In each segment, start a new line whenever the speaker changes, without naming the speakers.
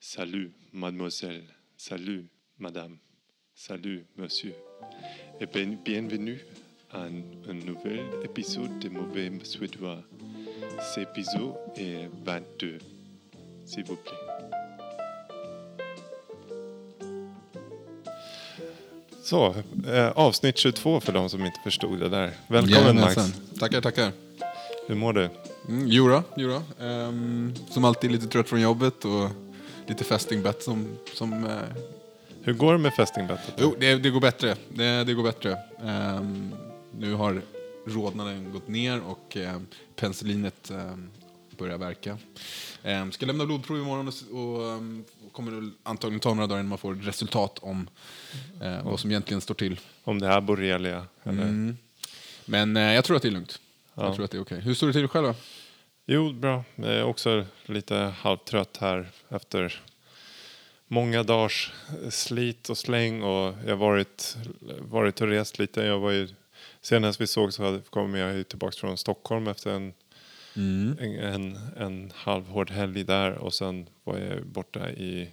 Salut, mademoiselle. Salut, madame. Salut, monsieur. Et ben- bienvenue à un, un nouvel épisode de Mauvais Suédois. Cet épisode est 22, s'il vous plaît. Så, eh, avsnitt 22 för de som inte förstod det där. Välkommen Max.
Tackar, tackar.
Hur mår du?
Mm, jura, jura. Ehm, som alltid lite trött från jobbet och lite festingbett som... som eh,
Hur går det med fästingbettet?
jo, det, det går bättre. Det, det går bättre. Ehm, nu har rodnaden gått ner och eh, penicillinet ehm, börjar verka. Um, ska lämna blodprov imorgon och, och ehm, kommer antagligen ta några dagar innan man får resultat om eh, vad som egentligen står till.
Om det är borrelia? Eller?
Mm. Men eh, jag tror att det är lugnt.
Ja.
Jag tror att det är okej. Hur står det till själv då?
Jo, bra. Jag är också lite halvtrött här efter många dagars slit och släng och jag har varit, varit och rest lite. Jag var ju, senast vi såg så kom jag tillbaka från Stockholm efter en, en, en, en halvhård helg där och sen var jag borta i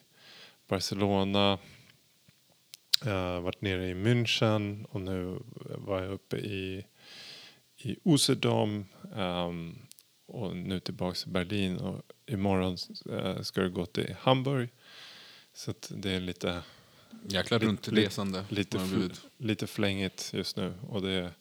Barcelona. Jag varit nere i München och nu var jag uppe i, i Usedom ehm, och nu tillbaka till Berlin och imorgon uh, ska det gå till Hamburg. Så det är lite,
Jäkla
Lite-
runtresande.
lite, lite flängigt just nu och det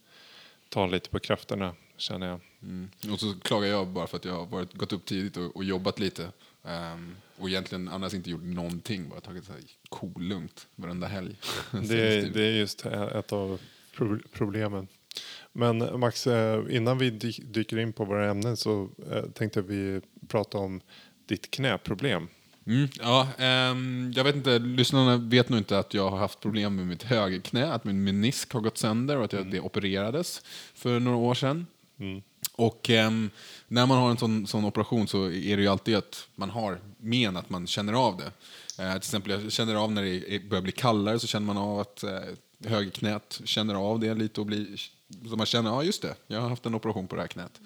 tar lite på krafterna känner jag.
Mm. Och så klagar jag bara för att jag har varit, gått upp tidigt och, och jobbat lite. Ehm, och egentligen annars inte gjort någonting, bara tagit så här kolugnt varenda helg.
Det, är- det är just ett av pro- problemen. Men Max, eh, innan vi dy- dyker in på våra ämnen så eh, tänkte vi prata om ditt knäproblem.
Mm, ja, ehm, jag vet inte, lyssnarna vet nog inte att jag har haft problem med mitt högerknä, att min menisk har gått sönder och att jag, det opererades för några år sedan.
Mm.
Och ehm, när man har en sån, sån operation så är det ju alltid att man har men att man känner av det. Eh, till exempel jag känner av när det börjar bli kallare så känner man av att eh, högerknät känner av det lite och blir så man känner, ja just det, jag har haft en operation på det här knät.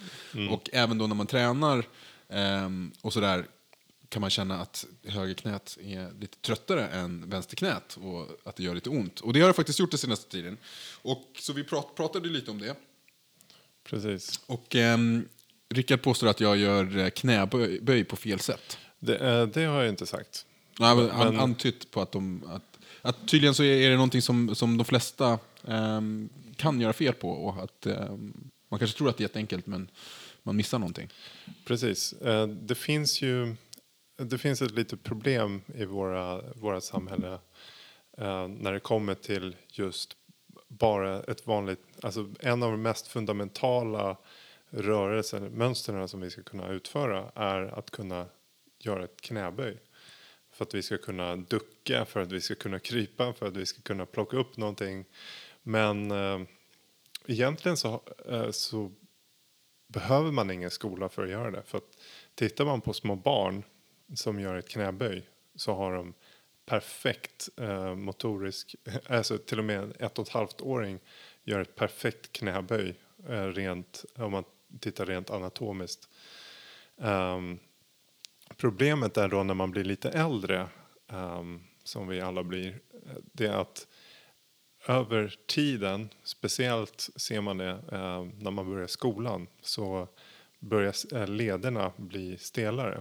Och även då när man tränar ehm, och sådär kan man känna att högerknät är lite tröttare än vänsterknät och att det gör lite ont. Och det har det faktiskt gjort den senaste tiden. Och så vi prat, pratade lite om det.
Precis.
Och ehm, Rickard påstår att jag gör eh, knäböj böj på fel sätt.
Det, eh, det har jag inte sagt.
Nej, men,
Men-
antytt på att de... Att, att tydligen så är det någonting som, som de flesta ehm, kan göra fel på. Och att ehm, Man kanske tror att det är jätteenkelt men man missar någonting.
Precis. Eh, Det finns ju det finns ett litet problem i våra, våra samhälle eh, när det kommer till just bara ett vanligt, alltså en av de mest fundamentala rörelser, mönstren som vi ska kunna utföra är att kunna göra ett knäböj. För att vi ska kunna ducka, för att vi ska kunna krypa, för att vi ska kunna plocka upp någonting. Men eh, egentligen så, eh, så behöver man ingen skola för att göra det. För att tittar man på små barn som gör ett knäböj så har de perfekt eh, motorisk, alltså till och med en ett och ett halvt åring gör ett perfekt knäböj eh, rent, om man tittar rent anatomiskt. Um, problemet är då när man blir lite äldre, um, som vi alla blir, eh, det är att över tiden, speciellt ser man det eh, när man börjar skolan, så börjar eh, lederna bli stelare.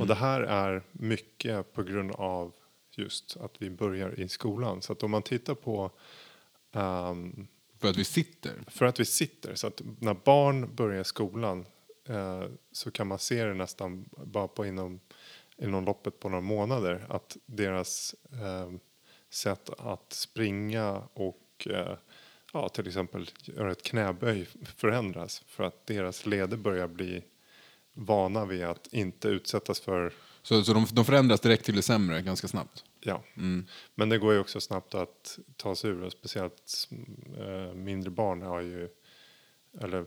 Och det här är mycket på grund av just att vi börjar i skolan. Så att om man tittar på ehm,
För att vi sitter.
för att vi sitter. Så att när barn börjar skolan eh, så kan man se det nästan bara på inom, inom loppet på några månader att deras eh, sätt att springa och eh, ja, till exempel göra ett knäböj förändras för att deras leder börjar bli vana vid att inte utsättas för
Så, så de, de förändras direkt till det sämre ganska snabbt.
Ja,
Mm.
men det går ju också snabbt att ta sig ur och speciellt eh, mindre barn har ju eller eh,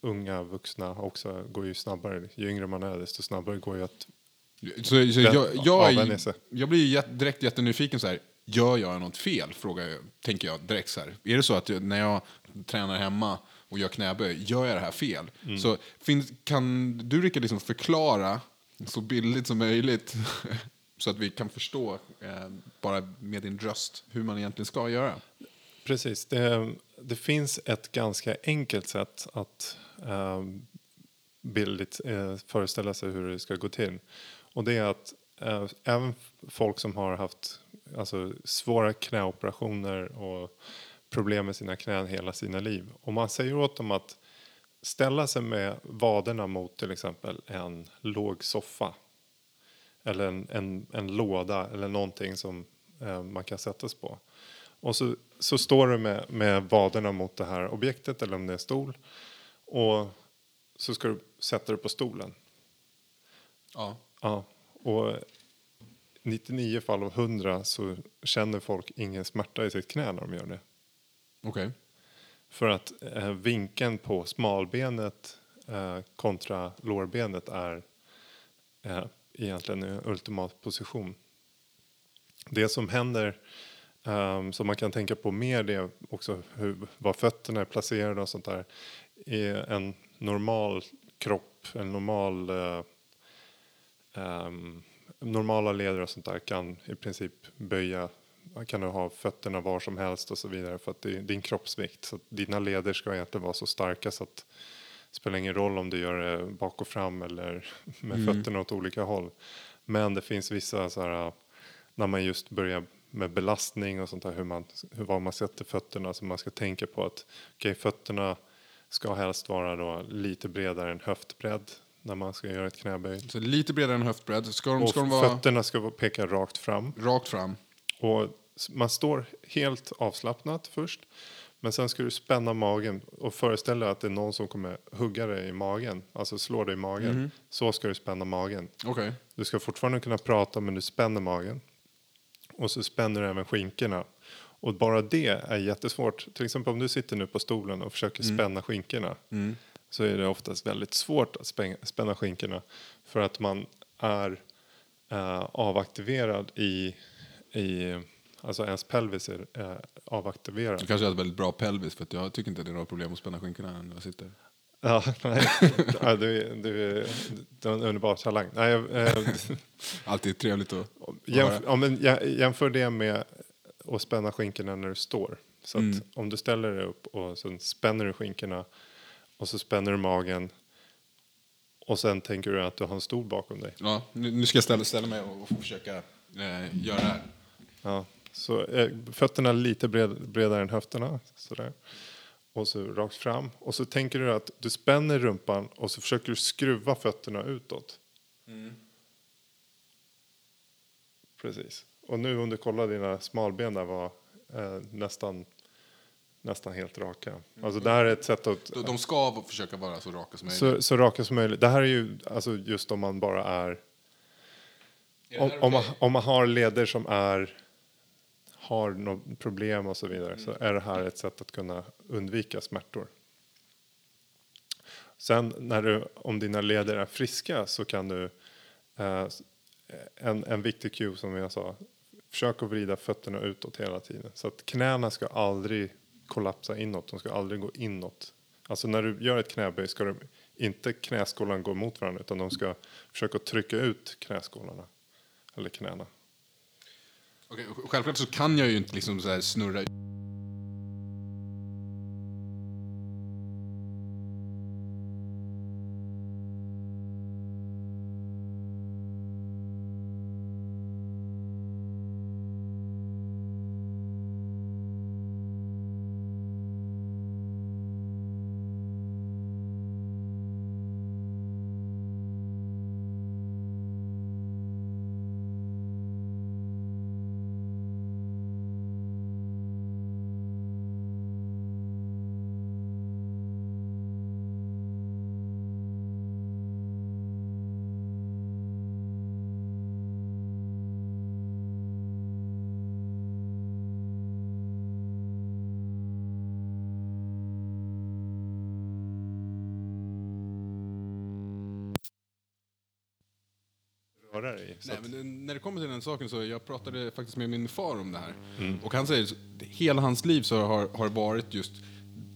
unga vuxna också går ju snabbare. Ju yngre man är desto snabbare går ju att
Så, så jag, jag,
sig.
jag blir direkt jättenyfiken så här. Gör jag något fel? Frågar jag, tänker jag direkt så här. Är det så att jag, när jag tränar hemma och gör knäböj, gör jag det här fel?
Mm.
Så finns, kan du Rickard liksom förklara så billigt som möjligt så att vi kan förstå, eh, bara med din röst, hur man egentligen ska göra.
Precis. Det, det finns ett ganska enkelt sätt att eh, bildligt eh, föreställa sig hur det ska gå till. Och det är att eh, även folk som har haft alltså, svåra knäoperationer och problem med sina knän hela sina liv. Om man säger åt dem att ställa sig med vaderna mot till exempel en låg soffa eller en, en, en låda eller någonting som eh, man kan sättas på. Och så, så står du med, med vaderna mot det här objektet eller om det är stol och så ska du sätta dig på stolen.
Ja.
Ja, och 99 fall av 100 så känner folk ingen smärta i sitt knä när de gör det.
Okej.
För att eh, vinkeln på smalbenet eh, kontra lårbenet är eh, egentligen en ultimat position. Det som händer um, som man kan tänka på mer det är också hur, var fötterna är placerade och sånt där. I en normal kropp, en normal uh, um, normala leder och sånt där kan i princip böja kan du ha fötterna var som helst och så vidare för att det är din kroppsvikt. Så dina leder ska egentligen vara så starka så att det spelar ingen roll om du gör det bak och fram eller med fötterna åt olika håll. Men det finns vissa så här när man just börjar med belastning och sånt där hur man, hur, var man sätter fötterna så man ska tänka på att okay, fötterna ska helst vara då lite bredare än höftbredd när man ska göra ett knäböj.
Så lite bredare än höftbredd. Ska de,
Och
ska de vara
fötterna ska peka rakt fram.
rakt fram?
Och man står helt avslappnat först. Men sen ska du spänna magen och föreställa dig att det är någon som kommer hugga dig i magen. Alltså slå dig i magen. Så ska du spänna magen.
Okej.
Du ska fortfarande kunna prata men du spänner magen. Och så spänner du även skinkorna. Och bara det är jättesvårt. Till exempel om du sitter nu på stolen och försöker spänna skinkorna. Så är det oftast väldigt svårt att spänna, spänna skinkorna. För att man är eh, avaktiverad i, i Alltså ens pelvis är eh, avaktiverad.
Du kanske har ett väldigt bra pelvis för att jag tycker inte det är några problem att spänna skinkorna när jag sitter.
Ja, nej. ja, du, du, du är en underbar talang. Nej, eh,
Alltid trevligt att
jämf, ja, men jä- jämför det med att spänna skinkorna när du står. Så att
Mm.
om du ställer dig upp och sen spänner du skinkorna och så spänner du magen och sen tänker du att du har en stol bakom dig.
Ja, nu, ska jag ställa, ställa mig och, och försöka eh, göra det här.
Ja, så eh, fötterna lite bred, bredare än höfterna. Sådär. Och så rakt fram. Och så tänker du att du spänner rumpan och så försöker du skruva fötterna utåt. Precis. Och nu om du kollar dina smalben där var eh, nästan, nästan helt raka. Alltså det här är ett sätt att
De, de ska försöka vara så raka som möjligt.
så, så raka som möjligt. Det här är ju alltså just om man bara är om, om, man, om man har leder som är har något problem och så vidare så är det här ett sätt att kunna undvika smärtor. Sen när du, om dina leder är friska så kan du eh, en, en viktig cue som jag sa försök att vrida fötterna utåt hela tiden så att knäna ska aldrig kollapsa inåt, de ska aldrig gå inåt. Alltså när du gör ett knäböj ska du inte knäskålarna gå mot varandra utan de ska försöka trycka ut knäskålarna eller knäna.
Okej, självklart så kan jag ju inte liksom så här snurra
Dig. Så
Nej,
att,
men när det kommer till den saken så jag pratade faktiskt med min far om det här.
Mm.
Och han säger att hela hans liv så har, har varit just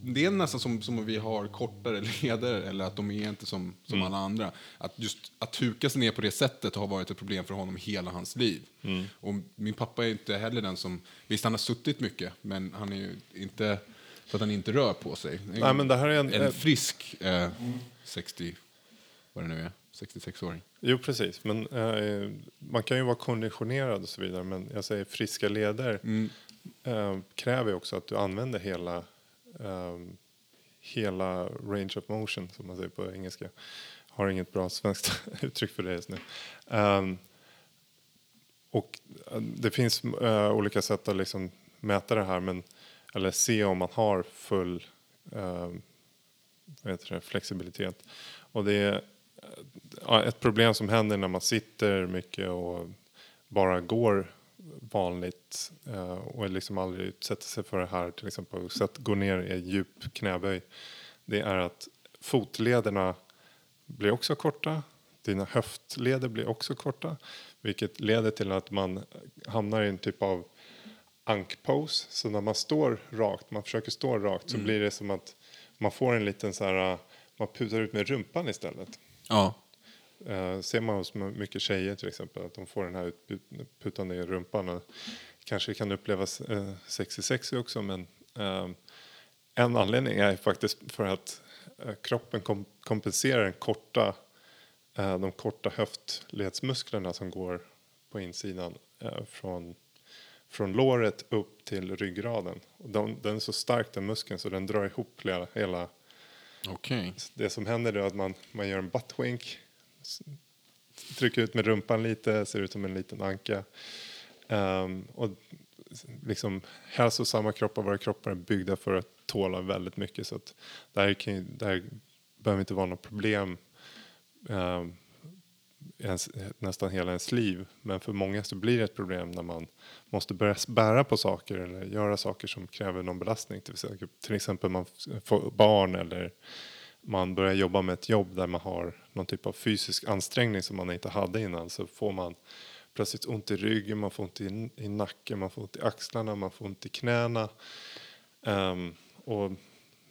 det är nästan som, som om vi har kortare leder eller att de är inte som, som
Mm.
alla andra. Att just att huka sig ner på det sättet har varit ett problem för honom hela hans liv.
Mm.
Och min pappa är inte heller den som, visst han har suttit mycket, men han är ju inte så att han inte rör på sig.
Nej, men det här är en-
en frisk eh, 60, vad det nu är, 66-åring.
Jo, precis. Men eh, man kan ju vara konditionerad och så vidare. Men jag säger friska leder eh, kräver ju också att du använder hela, eh, hela range of motion, som man säger på engelska. Har inget bra svenskt uttryck för det just nu. Ehm, och eh, det finns eh, olika sätt att liksom mäta det här, men, eller se om man har full eh, vad heter det, flexibilitet. Och det ett problem som händer när man sitter mycket och bara går vanligt eh, och liksom aldrig utsätter sig för det här, till exempel att gå ner i djup knäböj. Det är att fotlederna blir också korta. Dina höftleder blir också korta, vilket leder till att man hamnar i en typ av ankpose. Så när man står rakt, man försöker stå rakt, så blir det som att man får en liten så här, man putar ut med rumpan istället.
Ja.
Eh, ser man hos mycket tjejer till exempel att de får den här putande i rumpan. Och kanske kan upplevas eh, sexy sexy också men eh, en anledning är faktiskt för att eh, kroppen kom kompenserar den korta, eh, de korta höftledsmusklerna som går på insidan eh, från, från låret upp till ryggraden. Och de, den är så stark den muskeln så den drar ihop hela, hela
Okay.
det som händer är att man, man gör en buttwink, trycker ut med rumpan lite, ser ut som en liten anka. Um, och liksom hälsosamma kroppar, våra kroppar är byggda för att tåla väldigt mycket. Så att det här, kan, det här behöver inte vara något problem um, ens, nästan hela ens liv. Men för många så blir det ett problem när man måste börja bära på saker eller göra saker som kräver någon belastning. Till exempel, till exempel man får barn eller man börjar jobba med ett jobb där man har någon typ av fysisk ansträngning som man inte hade innan så får man plötsligt ont i ryggen, man får ont i, i nacken, man får ont i axlarna, man får ont i knäna. Um, och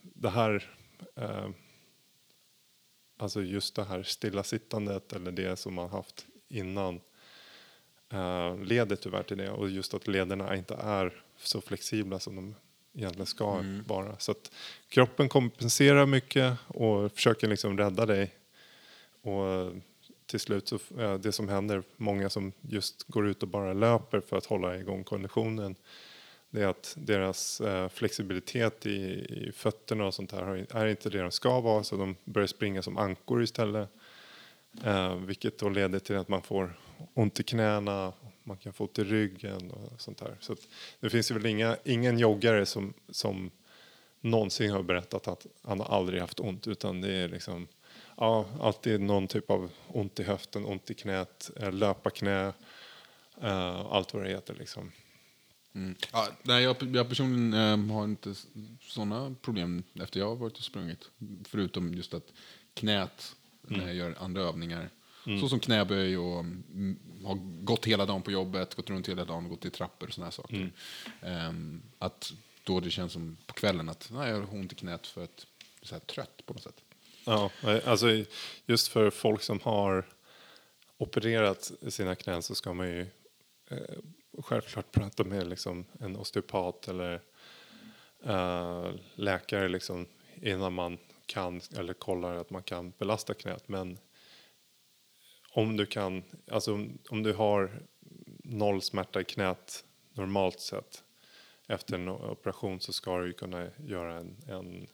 det här ehm, Alltså just det här stillasittandet eller det som man haft innan eh, leder tyvärr till det. Och just att lederna inte är så flexibla som de egentligen ska vara. Så att kroppen kompenserar mycket och försöker liksom rädda dig. Och till slut så, eh, det som händer, många som just går ut och bara löper för att hålla igång konditionen det är att deras eh, flexibilitet i, i fötterna och sånt här är inte det de ska vara så de börjar springa som ankor istället. Eh, vilket då leder till att man får ont i knäna, man kan få ont i ryggen och sånt här. Så att det finns ju väl inga, ingen joggare som, som någonsin har berättat att han har aldrig haft ont utan det är liksom ja, alltid någon typ av ont i höften, ont i knät, eh, löparknä, eh, allt vad det heter liksom.
Mm. Ja, nej, jag, jag personligen eh, har inte sådana problem efter jag har varit och sprungit. Förutom just att knät, när jag gör andra övningar, så som knäböj och mm, har gått hela dagen på jobbet, gått runt hela dagen, gått i trappor och sådana här saker. Ehm, att då det känns som på kvällen att nej, jag har ont i knät för att jag är trött på något sätt.
Ja, alltså just för folk som har opererat sina knän så ska man ju eh, självklart prata med liksom en osteopat eller eh, läkare liksom innan man kan eller kollar att man kan belasta knät. Men om du kan, alltså om, om du har noll smärta i knät normalt sett efter en operation så ska du kunna göra en, en,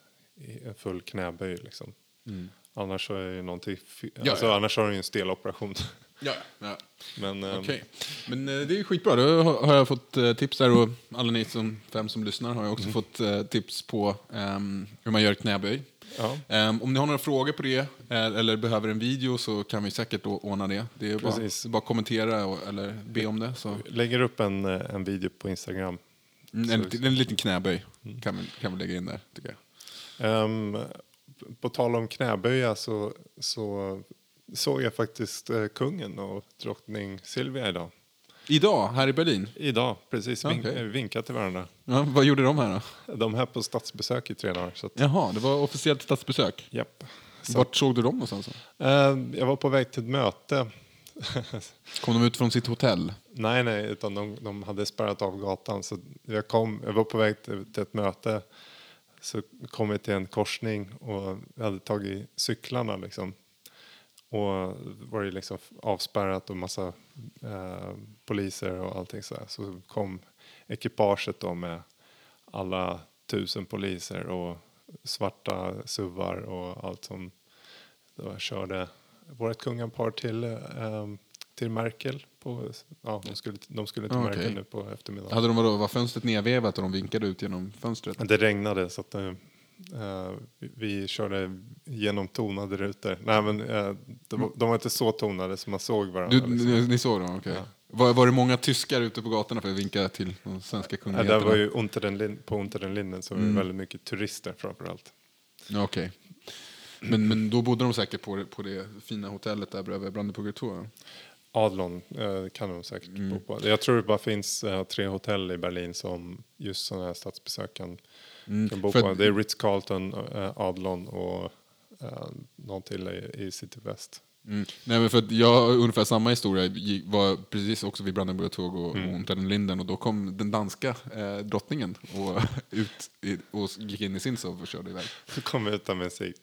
en full knäböj liksom. Annars så är någonting, fi-
Ja,
alltså,
ja.
annars har du ju en stel operation.
Ja, ja.
Men ehm,
Okej, men eh, det är skitbra. Då har jag fått eh, tips där och alla ni som, fem som lyssnar har jag också fått eh, tips på ehm, hur man gör knäböj.
ja,
Ehm, om ni har några frågor på det eh, eller behöver en video så kan vi säkert ordna det. Det är
Precis.
bara kommentera och, eller be om det. Så.
lägger upp en, eh, en video på Instagram.
Mm, en, en liten knäböj kan vi, kan vi lägga in där, tycker jag.
Ehm, på tal om knäböja så, så såg jag faktiskt eh, kungen och drottning Silvia idag.
Idag, här i Berlin?
Idag, precis. Vink,
Okej.
eh, vinkat till varandra.
Ja, vad gjorde de här då?
De är här på statsbesök i tre dagar. Så att,
Jaha, det var officiellt statsbesök.
japp. Så,
Vart såg du dem någonstans?
eh, jag var på väg till ett möte.
Kom de ut från sitt hotell?
nej, nej, utan de, de hade spärrat av gatan. Så jag, kom, jag var på väg till, ett möte. Så kom vi till en korsning och vi hade tagit cyklarna liksom. Och var det liksom avspärrat och massa eh, poliser och allting så här. Så kom ekipaget då med alla tusen poliser och svarta suvar och allt som då körde vårt kungapar till, eh, till Merkel. På, ja, de, skulle, de skulle till
Ah,
Merkel nu på eftermiddagen.
Hade de vadå, var fönstret nedvevat och de vinkade ut genom fönstret?
Det regnade så att eh, eh, vi, vi körde genom tonade rutor. Nej men eh, de, var- de var inte så tonade så man såg varandra.
Du,
liksom.
ni, ni såg dem? Okej.
Ja.
Var, var det många tyskar ute på gatorna för att vinka till de svenska
Ja,
kungligheterna?
där var ju unter den på Unter den Linden så var det väldigt mycket turister framförallt.
Ja, Okej. Men, men då bodde de säkert på det, på det fina hotellet där bredvid Brandenburger Tor?
Adlon eh, kan de säkert
Mm.
bo på. Jag tror det bara finns eh, tre hotell i Berlin som just sådana här statsbesök kan, kan bo
för
på. Det är Ritz-Carlton, eh, Adlon och eh, någon till i, i City West.
Mm. Nej, men för jag har ungefär samma historia. Jag var precis också vid Brandenburger Tor och,
Mm.
den Linden och då kom den danska eh, drottningen och, ut, i, och gick in i sin sov och körde iväg.
Så kom vi utan med sig.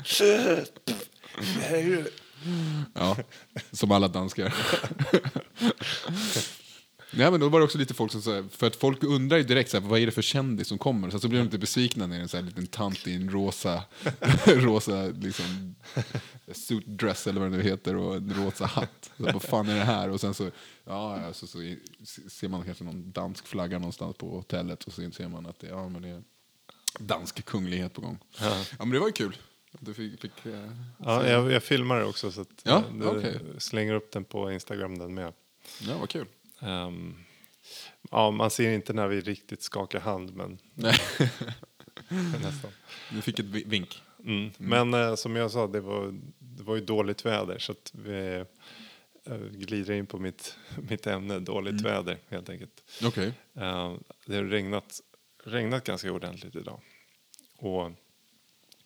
Ja, som alla danskar. Nej, men då var det också lite folk som sa, för att folk undrar ju direkt så vad är det för kändis som kommer? Så, så blir de lite besvikna när det är en så här liten tant i en rosa, rosa liksom, suit dress eller vad det nu heter och en rosa hatt. Så, vad fan är det här? Och sen så, ja, ja, så, så ser man kanske någon dansk flagga någonstans på hotellet och så inser man att det, ja, men det är dansk kunglighet på gång.
Ja,
men det var ju kul. Du fick, fick, eh,
Ja, jag, jag filmar det också så att
Ja,
eh, du
okej.
slänger upp den på Instagram den med.
ja, vad kul.
Ehm, ja, man ser inte när vi riktigt skakar hand men
Nej.
nästan.
Du fick ett vi- vink.
Mm. Men eh, som jag sa, det var, det var ju dåligt väder så att vi eh, glider in på mitt, mitt ämne, dåligt väder helt enkelt.
Okej.
Eh, det har regnat, regnat ganska ordentligt idag. Och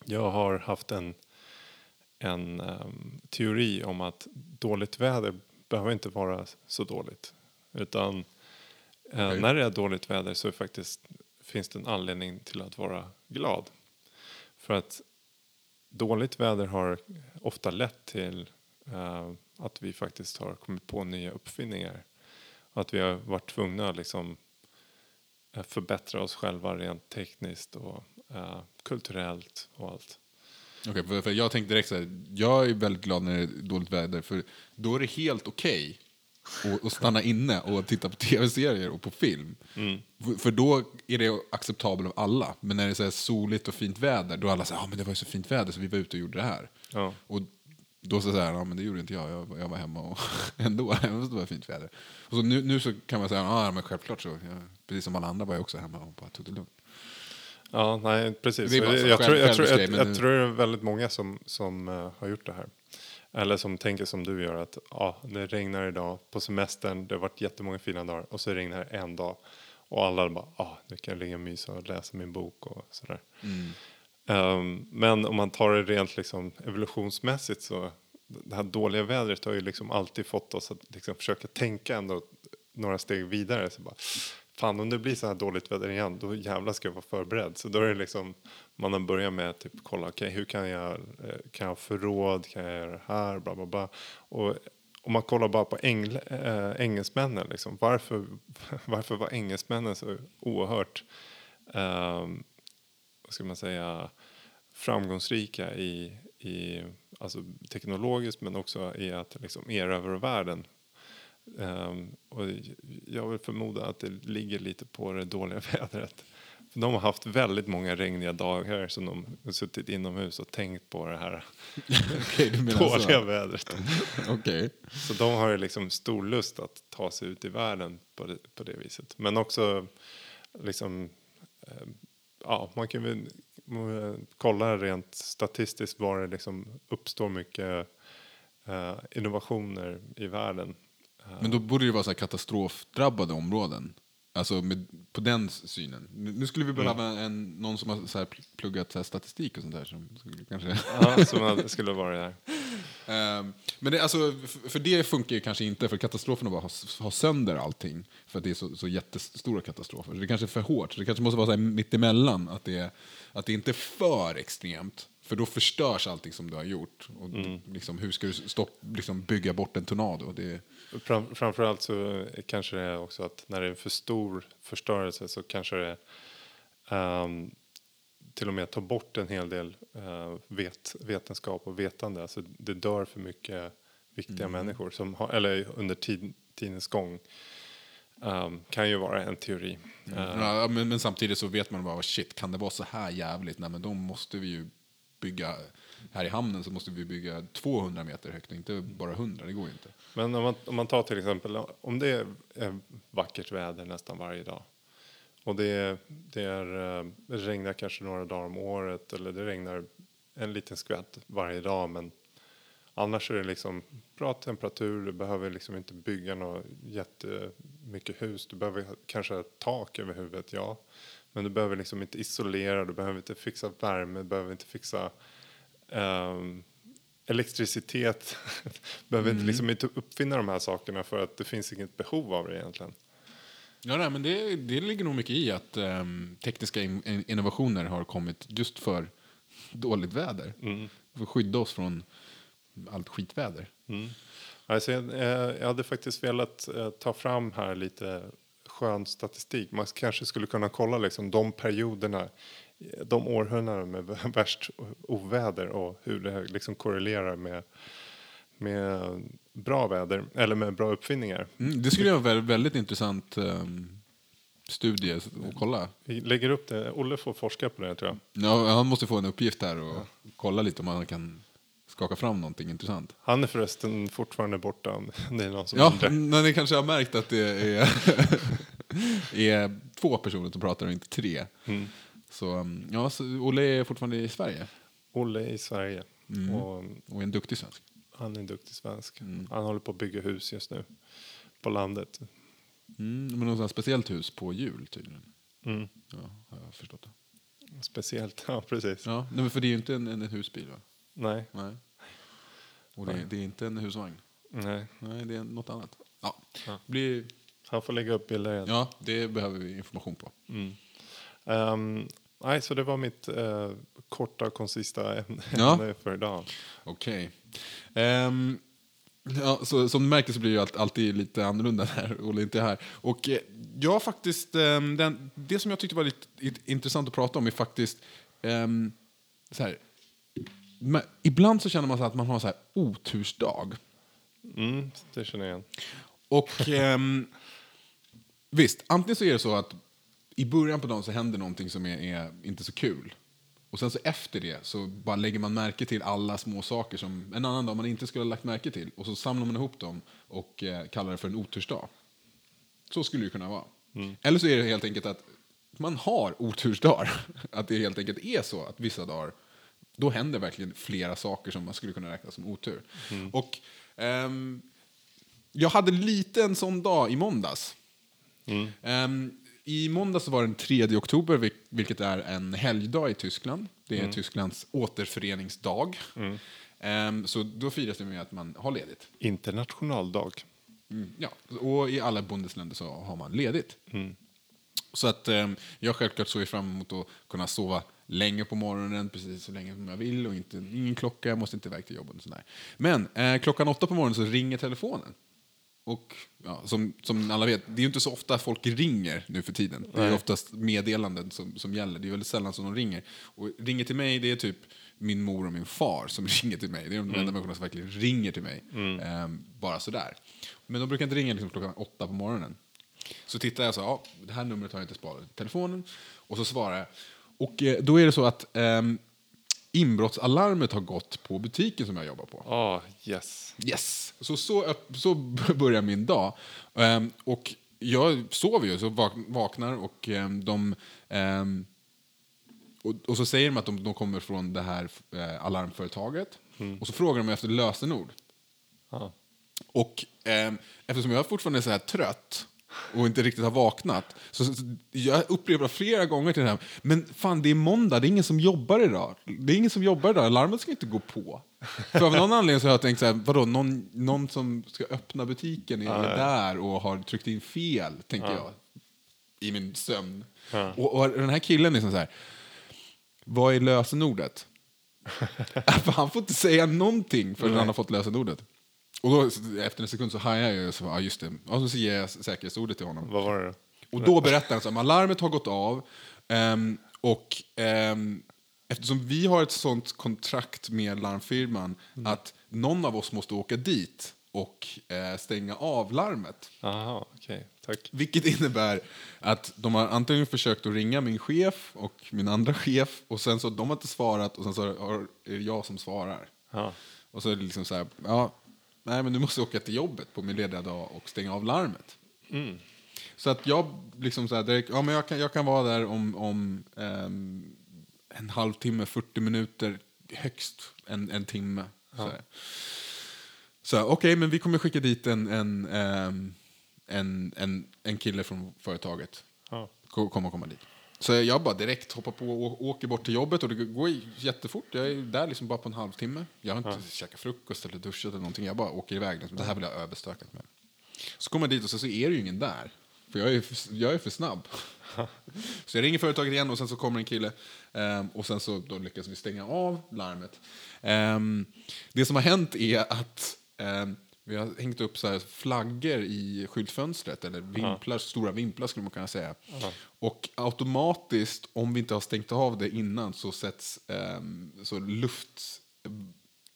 jag har haft en, en ehm, teori om att dåligt väder behöver inte vara så dåligt. Utan eh,
Okej.
när det är dåligt väder så faktiskt, finns det en anledning till att vara glad. För att dåligt väder har ofta lett till eh, att vi faktiskt har kommit på nya uppfinningar. Att vi har varit tvungna att liksom, eh, förbättra oss själva rent tekniskt och eh, kulturellt och allt.
Okej, för, för jag tänkte direkt så här, jag är väldigt glad när det är dåligt väder för då är det helt okej att, att stanna inne och titta på tv-serier och på film. För, för då är det acceptabelt av alla. Men när det är så soligt och fint väder, då är alla så här, ah, men det var ju så fint väder så vi var ute och gjorde det här.
Ja.
Och då så säger ja men det gjorde inte jag, jag, jag var hemma och ändå, även fast det var fint väder. Och så nu, nu så kan man säga, ja men självklart så, jag, precis som alla andra var jag också hemma och bara tog det lugnt.
Ja, nej, precis.
Det är bara så
jag, tror, jag, tror, jag, jag tror det är väldigt många som, som eh, har gjort det här. Eller som tänker som du gör att ja, det regnar idag på semestern, det har varit jättemånga fina dagar och så regnar det en dag. Och alla bara, ja, nu kan jag ligga och mysa och läsa min bok och sådär. Ehm, men om man tar det rent liksom evolutionsmässigt så det här dåliga vädret har ju liksom alltid fått oss att liksom försöka tänka ändå några steg vidare. Så bara, fan om det blir så här dåligt väder igen då jävlar ska jag vara förberedd. Så då är det liksom man har börjat med att typ kolla okej hur kan jag, eh, kan jag ha förråd, kan jag göra det här, bla bla bla. Och om man kollar bara på engl, äh, eh, engelsmännen, liksom, varför, varför var engelsmännen så oerhört äh, vad ska man säga, framgångsrika i, i alltså teknologiskt men också i att liksom erövra världen. Ehm, och jag vill förmoda att det ligger lite på det dåliga vädret. För de har haft väldigt många regniga dagar som de har suttit inomhus och tänkt på det här
menar
dåliga
så?
vädret.
Okej.
Så de har liksom stor lust att ta sig ut i världen på det, på det viset. Men också liksom, eh, ja, man kan väl kolla rent statistiskt var det liksom uppstår mycket eh, innovationer i världen.
Men då borde det vara så här katastrofdrabbade områden. Alltså med, på den synen. Nu skulle vi behöva en, någon som har så här pluggat så här statistik och sånt där. Som skulle kanske...
Ja, som skulle vara där.
Ehm, men det, alltså, f- för det funkar ju kanske inte, för katastroferna bara har, har sönder allting. För att det är så, så jättestora katastrofer. Så det kanske är för hårt. Så det kanske måste vara så här mittemellan. Att det, är- att det inte är för extremt. För då förstörs allting som du har gjort. Och liksom, hur ska du stopp, liksom, bygga bort en tornado? Det,
Fram, framförallt så kanske det är också att när det är för stor förstörelse så kanske det ehm, till och med tar bort en hel del eh, vet, vetenskap och vetande. Alltså det dör för mycket viktiga människor som har, eller under tid, tidens gång. ehm, kan ju vara en teori. Eh,
Ja, men, men samtidigt så vet man bara, shit, kan det vara så här jävligt? Nej, men då måste vi ju bygga, här i hamnen så måste vi bygga 200 meter högt och inte bara 100, det går ju inte.
Men om man, om man tar till exempel om det är, vackert väder nästan varje dag och det, det, är, det regnar kanske några dagar om året eller det regnar en liten skvätt varje dag men annars är det liksom bra temperatur, du behöver liksom inte bygga något jättemycket hus, du behöver kanske ha ett tak över huvudet, ja. Men du behöver liksom inte isolera, du behöver inte fixa värme, du behöver inte fixa ehm, elektricitet. behöver inte, liksom inte uppfinna de här sakerna för att det finns inget behov av det egentligen.
Ja, nej, men det, det ligger nog mycket i att ehm, tekniska in, in- innovationer har kommit just för dåligt väder. För att skydda oss från allt skitväder.
Alltså, jag, eh, jag hade faktiskt velat eh, ta fram här lite skön statistik. Man kanske skulle kunna kolla liksom de perioderna, de århundraden med värst oväder och hur det liksom korrelerar med, med bra väder eller med bra uppfinningar.
Mm, det skulle vara en väldigt, intressant ehm, studie att kolla.
Vi lägger upp det. Olle får forska på det tror jag.
Ja, han måste få en uppgift här och kolla lite om han kan skaka fram någonting intressant.
Han är förresten fortfarande borta. Det är någon som
Ja,
undrar.
men ni kanske har märkt att det är, är två personer som pratar och inte tre. Så, um, ja, så Olle är fortfarande i Sverige
Olle är i Sverige. Och
och är en duktig svensk.
han är en duktig svensk. Han håller på att bygga hus just nu. På landet.
Mm, men något speciellt hus på jul tydligen.
Mm.
Ja, har jag förstått det.
Speciellt, ja precis.
Ja, nej, men för det är ju inte en, en husbil va?
Nej,
Nej. Och det, det är inte en husvagn.
nej.
Nej, det är något annat. Ja,
Ja.
Blir,
Han får lägga upp bilder igen.
ja det behöver vi information på.
Ehm, nej, så det var mitt eh, korta, konsista ämne
Ja.
för idag.
Okej. Ehm, ja, så, som du märker så blir ju allt, alltid lite annorlunda när Olle inte är här. Och eh, jag faktiskt, ehm, den, det som jag tyckte var lite int- intressant att prata om är faktiskt så här, men, ibland så känner man så att man har så här otursdag.
Mm, det känner jag igen.
Och ehm, visst, antingen så är det så att i början på dagen så händer någonting som är, är inte så kul. Och sen så efter det så bara lägger man märke till alla små saker som en annan dag man inte skulle ha lagt märke till. Och så samlar man ihop dem och eh, kallar det för en otursdag. Så skulle det kunna vara. Eller så är det helt enkelt att man har otursdagar. Att det helt enkelt är så att vissa dagar då händer verkligen flera saker som man skulle kunna räkna som otur. Och ehm, jag hade lite en sån dag i måndags. Ehm, I måndags var det den 3 oktober, vil- vilket är en helgdag i Tyskland. Det är Tysklands återföreningsdag. Ehm, så då firas det med att man har ledigt.
Internationaldag.
Mm, ja, och i alla bundesländer så har man ledigt. Så att jag självklart såg fram emot att kunna sova länge på morgonen, precis så länge som jag vill och inte, ingen klocka, jag måste inte iväg till jobbet och sådär. Men eh, klockan åtta på morgonen så ringer telefonen. Och ja, som, som alla vet, det är ju inte så ofta folk ringer nu för tiden. Det är oftast meddelanden som, som gäller. Det är väldigt sällan som de ringer. Och ringer till mig, det är typ min mor och min far som ringer till mig. Det är de enda människorna som verkligen ringer till mig. Ehm, bara sådär. Men de brukar inte ringa liksom klockan åtta på morgonen. Så tittar jag så, ja, det här numret har jag inte sparat i telefonen. Och så svarar jag. Och eh, då är det så att ehm, inbrottsalarmet har gått på butiken som jag jobbar på.
Ah, yes.
Yes! Så, så, så börjar min dag. Ehm, och jag sover ju, så vak- vaknar och ehm, de... ehm, och, och så säger de att de, de kommer från det här eh, alarmföretaget. Och så frågar de efter lösenord.
Ja.
Och eftersom jag fortfarande är så här trött och inte riktigt har vaknat, så, så jag upprepar flera gånger till den här, men fan det är måndag, det är ingen som jobbar idag. Det är ingen som jobbar idag, larmet ska inte gå på. För av någon anledning så har jag tänkt så här, vadå, någon, någon som ska öppna butiken är där och har tryckt in fel, tänkte jag, i min sömn. Och, och den här killen är liksom så här, vad är lösenordet? Han får inte säga någonting förrän han har fått lösenordet. Och då, efter en sekund så hajar jag ju, så, ja just det. Och så ger jag säkerhetsordet till honom.
Vad var det då?
Och då berättar han här, alarmet har gått av ehm, och ehm, eftersom vi har ett sånt kontrakt med larmfirman att någon av oss måste åka dit och eh, stänga av larmet.
Jaha, okej. Tack.
Vilket innebär att de har antingen försökt att ringa min chef och min andra chef och sen så de har inte svarat och sen så är det jag som svarar.
Ja.
Och så är det liksom så här, ja, nej men du måste åka till jobbet på min lediga dag och stänga av larmet. Så att jag liksom så här direkt, ja men jag kan, jag kan vara där om, om ehm, en halvtimme, 40 minuter, högst en, en timme. Så, här. så här, okej, men vi kommer skicka dit en, en, ehm, en, en, en kille från företaget.
Ja.
Ko- Kommer komma dit. Så jag bara direkt hoppar på och åker bort till jobbet och det går jättefort. Jag är där liksom bara på en halvtimme. Jag har inte käkat frukost eller duschat eller någonting. Jag bara åker iväg. Det här vill jag överstökat med. Så kommer jag dit och så, så är det ju ingen där. För jag är för, jag är för snabb. så jag ringer företaget igen och sen så kommer en kille. ehm, och sen så då lyckas vi stänga av larmet. Ehm, det som har hänt är att ehm, vi har hängt upp så här flaggor i skyltfönstret, eller vimplar, stora vimplar skulle man kunna säga. Och automatiskt, om vi inte har stängt av det innan, så sätts ehm, så luft,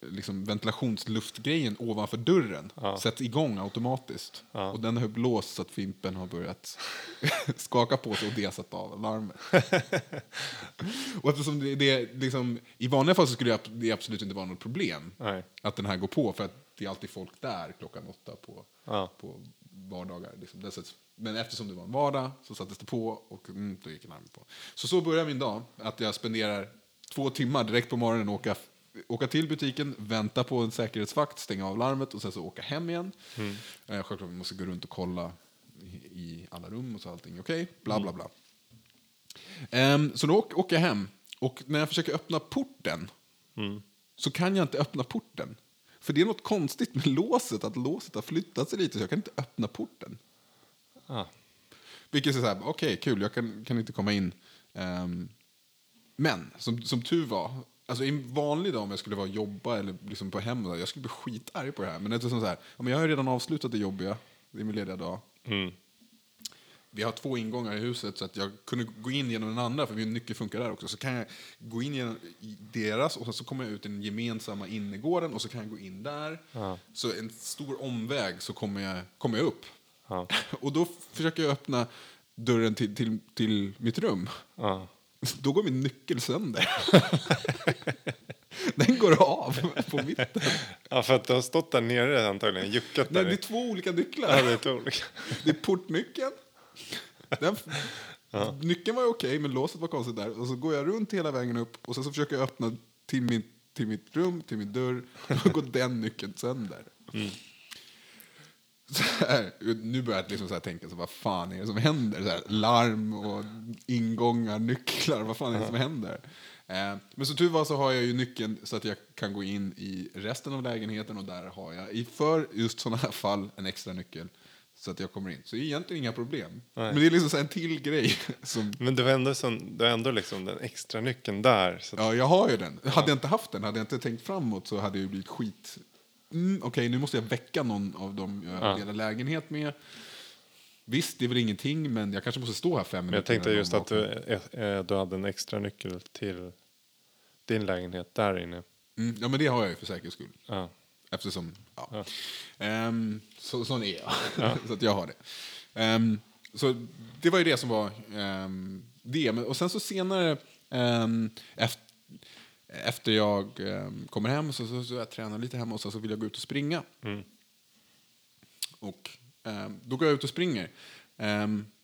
liksom ventilationsluftgrejen ovanför dörren sätts igång automatiskt. Och den har blåst så att fimpen har börjat skaka på sig och det har satt av larmet. och eftersom det, det liksom, I vanliga fall så skulle det- absolut inte vara något problem att den här går på, för att det är alltid folk där klockan åtta på,
Ja.
på vardagar. Liksom. Men eftersom det var en vardag så sattes det på och mm, då gick larmet på. Så så börjar min dag, att jag spenderar två timmar direkt på morgonen åka åka till butiken, vänta på en säkerhetsvakt, stänga av larmet och sen så åka hem igen. Mm. Eh, självklart måste gå runt och kolla i, i alla rum och så allting okej, bla bla bla. Ehm, så då åk- åker jag hem och när jag försöker öppna porten så kan jag inte öppna porten. För det är något konstigt med låset, att låset har flyttat sig lite så jag kan inte öppna porten.
Ah.
Vilket är så här, okej, kul, jag kan, kan inte komma in. Ehm, men som, som tur var, alltså i en vanlig dag om jag skulle vara jobba eller liksom på hem, jag skulle bli skitarg på det här. Men eftersom så här, ja, men jag har redan avslutat det jobbiga, det är min lediga dag.
Mm.
Vi har två ingångar i huset så att jag kunde gå in genom den andra, för min nyckel funkar där också. Så kan jag gå in genom deras och så kommer jag ut i den gemensamma innergården och så kan jag gå in där. Så en stor omväg så kommer jag, kommer jag upp.
Ja.
Och då försöker jag öppna dörren till, till, till mitt rum.
Ja.
Då går min nyckel sönder. Den går av på mitten.
ja, för att du har stått där nere antagligen, juckat
Nej,
där.
det är två olika nycklar.
Ja, det är två olika.
Det är portnyckeln. Den, Nyckeln var ju okej, men låset var konstigt där. Och så går jag runt hela vägen upp och sen så försöker jag öppna till, min, till mitt rum, till min dörr. Då går den nyckeln sönder. Så här, nu börjar jag liksom så tänka, så vad fan är det som händer? Så här, larm och ingångar, nycklar, vad fan är det som händer? Eh, men som tur var så har jag ju nyckeln så att jag kan gå in i resten av lägenheten och där har jag i för just sådana här fall en extra nyckel så att jag kommer in. Så det är egentligen inga problem.
Nej.
Men det är liksom en till grej. Som,
Men du har ändå, sån, du har ändå liksom den extra nyckeln där. Att,
ja, jag har ju den. Hade jag inte haft den, hade jag inte tänkt framåt så hade jag ju blivit skit. Mm, Okej, nu måste jag väcka någon av dem jag
Ja.
delar lägenhet med. Visst, det är väl ingenting, men jag kanske måste stå här fem minuter.
jag tänkte just att du, eh, du hade en extra nyckel till din lägenhet där inne.
Mm, ja, men det har jag ju för säkerhets skull.
Ja.
Eftersom, ja.
Ja.
Ehm, så, sån är jag. så att jag har det. Ehm, så det var ju det som var ehm, det. Men, och sen så senare, um, efter, efter jag um, kommer hem, så, så, så jag tränar lite hemma och så, så vill jag gå ut och springa. Och ehm, då går jag ut och springer.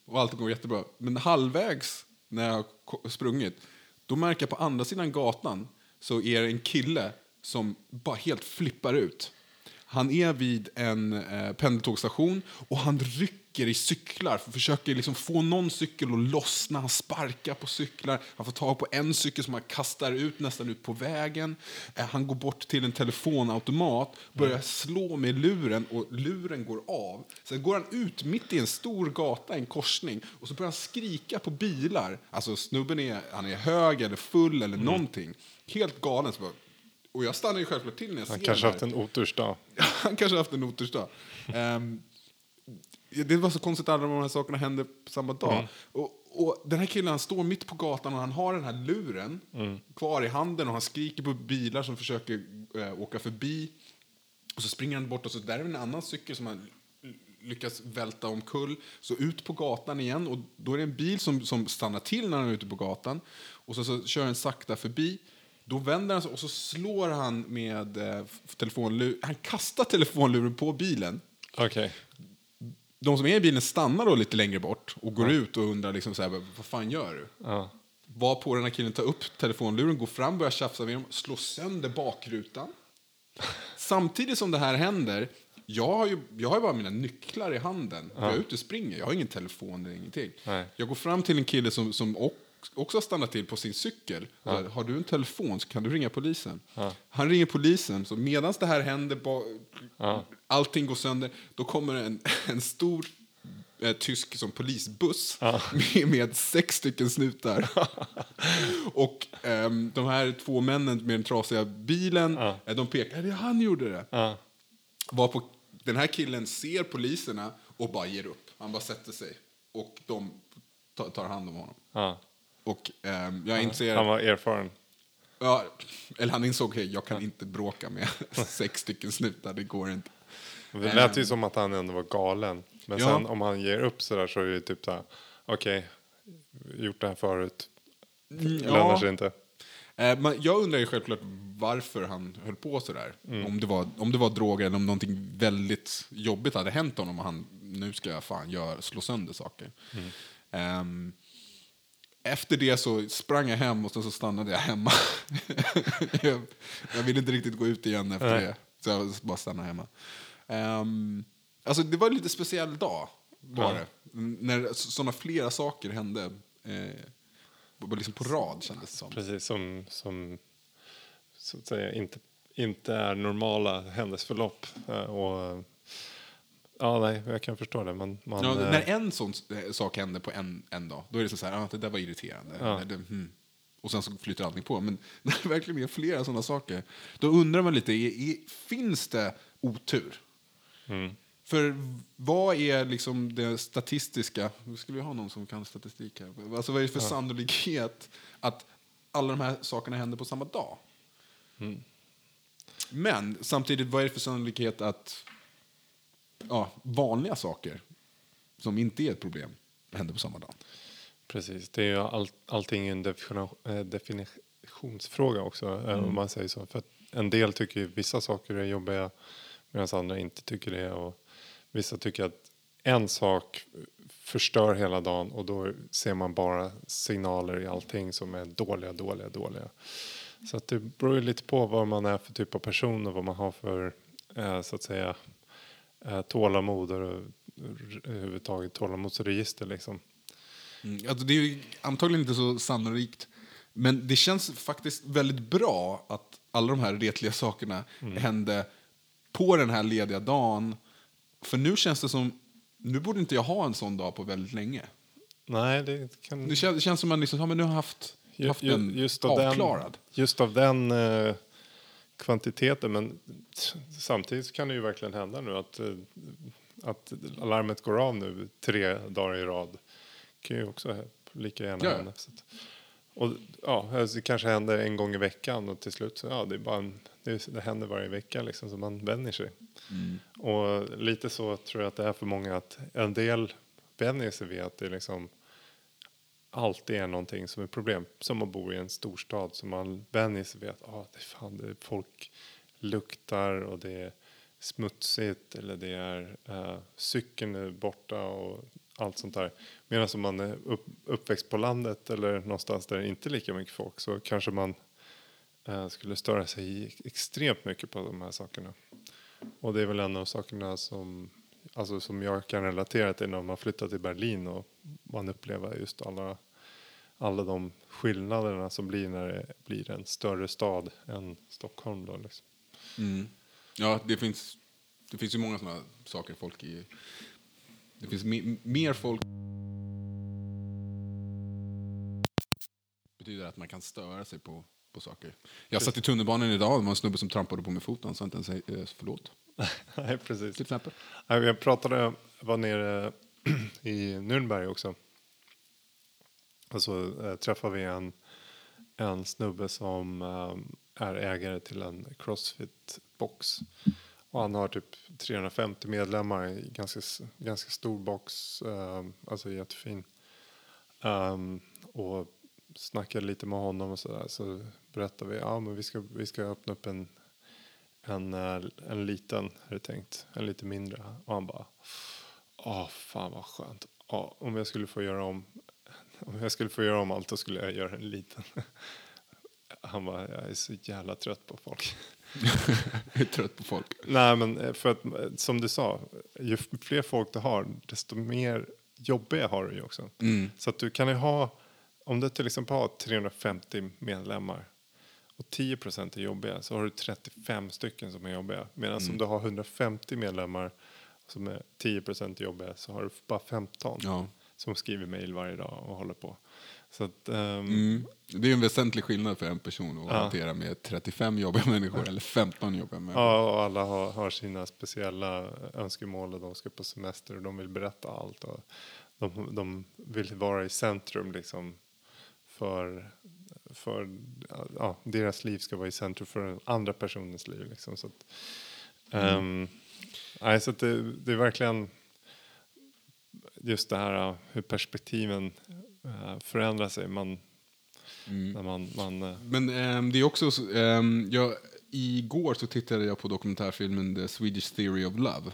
Och allt går jättebra. Men halvvägs när jag har sprungit, då märker jag på andra sidan gatan så är det en kille som bara helt flippar ut. Han är vid en eh, pendeltågsstation och han rycker i cyklar. Försöker liksom få någon cykel att lossna. Han sparkar på cyklar. Han får tag på en cykel som han kastar ut nästan ut på vägen. Eh, han går bort till en telefonautomat, börjar slå med luren och luren går av. Sen går han ut mitt i en stor gata, en korsning, och så börjar han skrika på bilar. Alltså snubben är, han är hög eller full eller någonting. Helt galen. Så bara, och jag stannar ju självklart till när jag
Han
ser
kanske haft en otursdag.
Han kanske haft en otursdag. Um, det var så konstigt alla de här sakerna hände på samma dag. Och, och den här killen han står mitt på gatan och han har den här luren kvar i handen och han skriker på bilar som försöker eh, åka förbi. Och så springer han bort och så där är en annan cykel som han lyckas välta omkull. Så ut på gatan igen och då är det en bil som, som stannar till när han är ute på gatan. Och så, så kör den sakta förbi. Då vänder han sig och så slår han med eh, telefonluren. Han kastar telefonluren på bilen.
Okej.
De som är i bilen stannar då lite längre bort och går ut och undrar liksom så här, vad fan gör du?
Ja.
Var på den här killen tar upp telefonluren, går fram, börjar tjafsa med dem, slår sönder bakrutan. Samtidigt som det här händer, jag har ju, jag har ju bara mina nycklar i handen. Jag är ute och springer, jag har ingen telefon eller ingenting.
Nej.
Jag går fram till en kille som, som också har stannat till på sin cykel. Så här, har du en telefon så kan du ringa polisen. Han ringer polisen, så medan det här händer, ba- allting går sönder, då kommer en, en stor eh, tysk som polisbuss med, med sex stycken snutar. och ehm, de här två männen med den trasiga bilen, eh, de pekar, det han gjorde det.
Ja.
Varpå den här killen ser poliserna och bara ger upp. Han bara sätter sig och de ta- tar hand om honom.
Ja.
Och ehm, jag inser...
Han var erfaren.
Ja, eller han insåg att jag kan inte bråka med sex stycken snutar, det går inte.
Det lät ju som att han ändå var galen. Men
Ja.
sen om han ger upp så där så är det typ så här, okej, gjort det här förut. Lönar sig inte.
Eh, men jag undrar ju självklart varför han höll på sådär. Om, det var, om det var droger eller om någonting väldigt jobbigt hade hänt honom och han, nu ska jag fan gör, slå sönder saker. Ehm, efter det så sprang jag hem och sen så stannade jag hemma. jag, jag ville inte riktigt gå ut igen efter
Nej.
det. Så jag bara stannade hemma. Um, alltså det var en lite speciell dag. Var
Ja.
det. När sådana flera saker hände. Eh, liksom på rad kändes det som.
Precis som, som så att säga inte, inte är normala händelseförlopp. Eh, Och, ja, nej, jag kan förstå det. Man, man,
Ja,
eh,
när en sån eh, sak händer på en, en dag, då är det så här, ah, det där var irriterande.
Ja.
Eller, hmm. Och sen så flyter allting på. Men när det verkligen är flera sådana saker, då undrar man lite, är, är, finns det otur?
Mm.
För vad är liksom det statistiska, vi skulle ju ha någon som kan statistik här, alltså vad är det för sannolikhet att alla de här sakerna händer på samma dag?
Mm.
Men samtidigt, vad är det för sannolikhet att ja, vanliga saker som inte är ett problem händer på samma dag?
Precis, det är ju all, allting en eh, definitionsfråga också. eh,
Mm.
Om man säger så. För en del tycker ju vissa saker är jobbiga medan andra inte tycker det. Och vissa tycker att en sak förstör hela dagen och då ser man bara signaler i allting som är dåliga, dåliga, dåliga. Så att det beror ju lite på vad man är för typ av person och vad man har för eh, så att säga eh, tålamod och eh, överhuvudtaget tålamodsregister liksom.
Mm. Alltså, det är ju antagligen inte så sannolikt, men det känns faktiskt väldigt bra att alla de här retliga sakerna hände på den här lediga dagen. För nu känns det som, nu borde inte jag ha en sån dag på väldigt länge.
Nej, det kan...
Det känns, det känns som man liksom, ja, men nu har haft, haft
ju-
den
just av
avklarad.
Den, just av den eh, kvantiteten. Men samtidigt kan det ju verkligen hända nu att, eh, att alarmet går av nu tre dagar i rad. kan ju också lika gärna
Ja,
hända. Och ja, alltså det kanske händer en gång i veckan och till slut så ja, det är bara en, det, det händer varje vecka liksom så man vänjer sig.
Mm.
Och lite så tror jag att det är för många att en del vänjer sig vid att det liksom alltid är någonting som är problem. Som att bo i en storstad som man vänjer sig vid att ah, det är fan, det är folk luktar och det är smutsigt eller det är uh, cykeln är borta och allt sånt där. Medan om man är upp, uppväxt på landet eller någonstans där det inte är lika mycket folk så kanske man eh, skulle störa sig extremt mycket på de här sakerna. Och det är väl en av sakerna som, alltså som jag kan relatera till när man flyttar till Berlin och man upplever just alla, alla de skillnaderna som blir när det blir en större stad än Stockholm. Då, liksom.
Mm. Ja, det finns, det finns ju många sådana saker folk i... Det finns me, mer folk... betyder att man kan störa sig på, på saker. Jag satt i tunnelbanan idag och det var en snubbe som trampade på mig foten, så sa inte ens eh, förlåt.
Nej, precis.
Till exempel.
Jag pratade, var nere i Nürnberg också. Och så eh, träffade vi en, en snubbe som eh, är ägare till en Crossfit-box. Och han har typ 350 medlemmar i ganska, ganska stor box, eh, alltså jättefin. Um, och snackade lite med honom och sådär. Så berättade vi, ja men vi ska, vi ska öppna upp en, en, eh, en liten, det tänkt, en lite mindre. Och han bara, åh fan vad skönt. Ja, om jag skulle få göra om, om jag skulle få göra om allt då skulle jag göra en liten. Han bara, jag är så jävla trött på folk.
Jag är trött på folk.
Nej, men eh, för att eh, som du sa, ju fler folk du har, desto mer jobbiga har du ju också.
Mm.
Så att du kan ju ha, om du till exempel har 350 medlemmar och 10 procent är jobbiga så har du 35 stycken som är jobbiga. Medan
Mm.
om du har 150 medlemmar som är 10 procent jobbiga så har du bara 15
Ja.
som skriver mejl varje dag och håller på. Så att, ehm,
Mm. Det är en väsentlig skillnad för en person att
Ja.
hantera med 35 jobbiga människor eller 15 jobbiga människor.
Ja, och alla har, har sina speciella önskemål och de ska på semester och de vill berätta allt. Och de, de vill vara i centrum liksom för, för ja, deras liv ska vara i centrum för den andra personens liv. Liksom. Så, att, ehm, nej, så det, det är verkligen just det här hur perspektiven uh, förändrar sig. Man, när man, man, uh,
Men ehm, det är också, så- ehm, jag, igår så tittade jag på dokumentärfilmen The Swedish Theory of Love.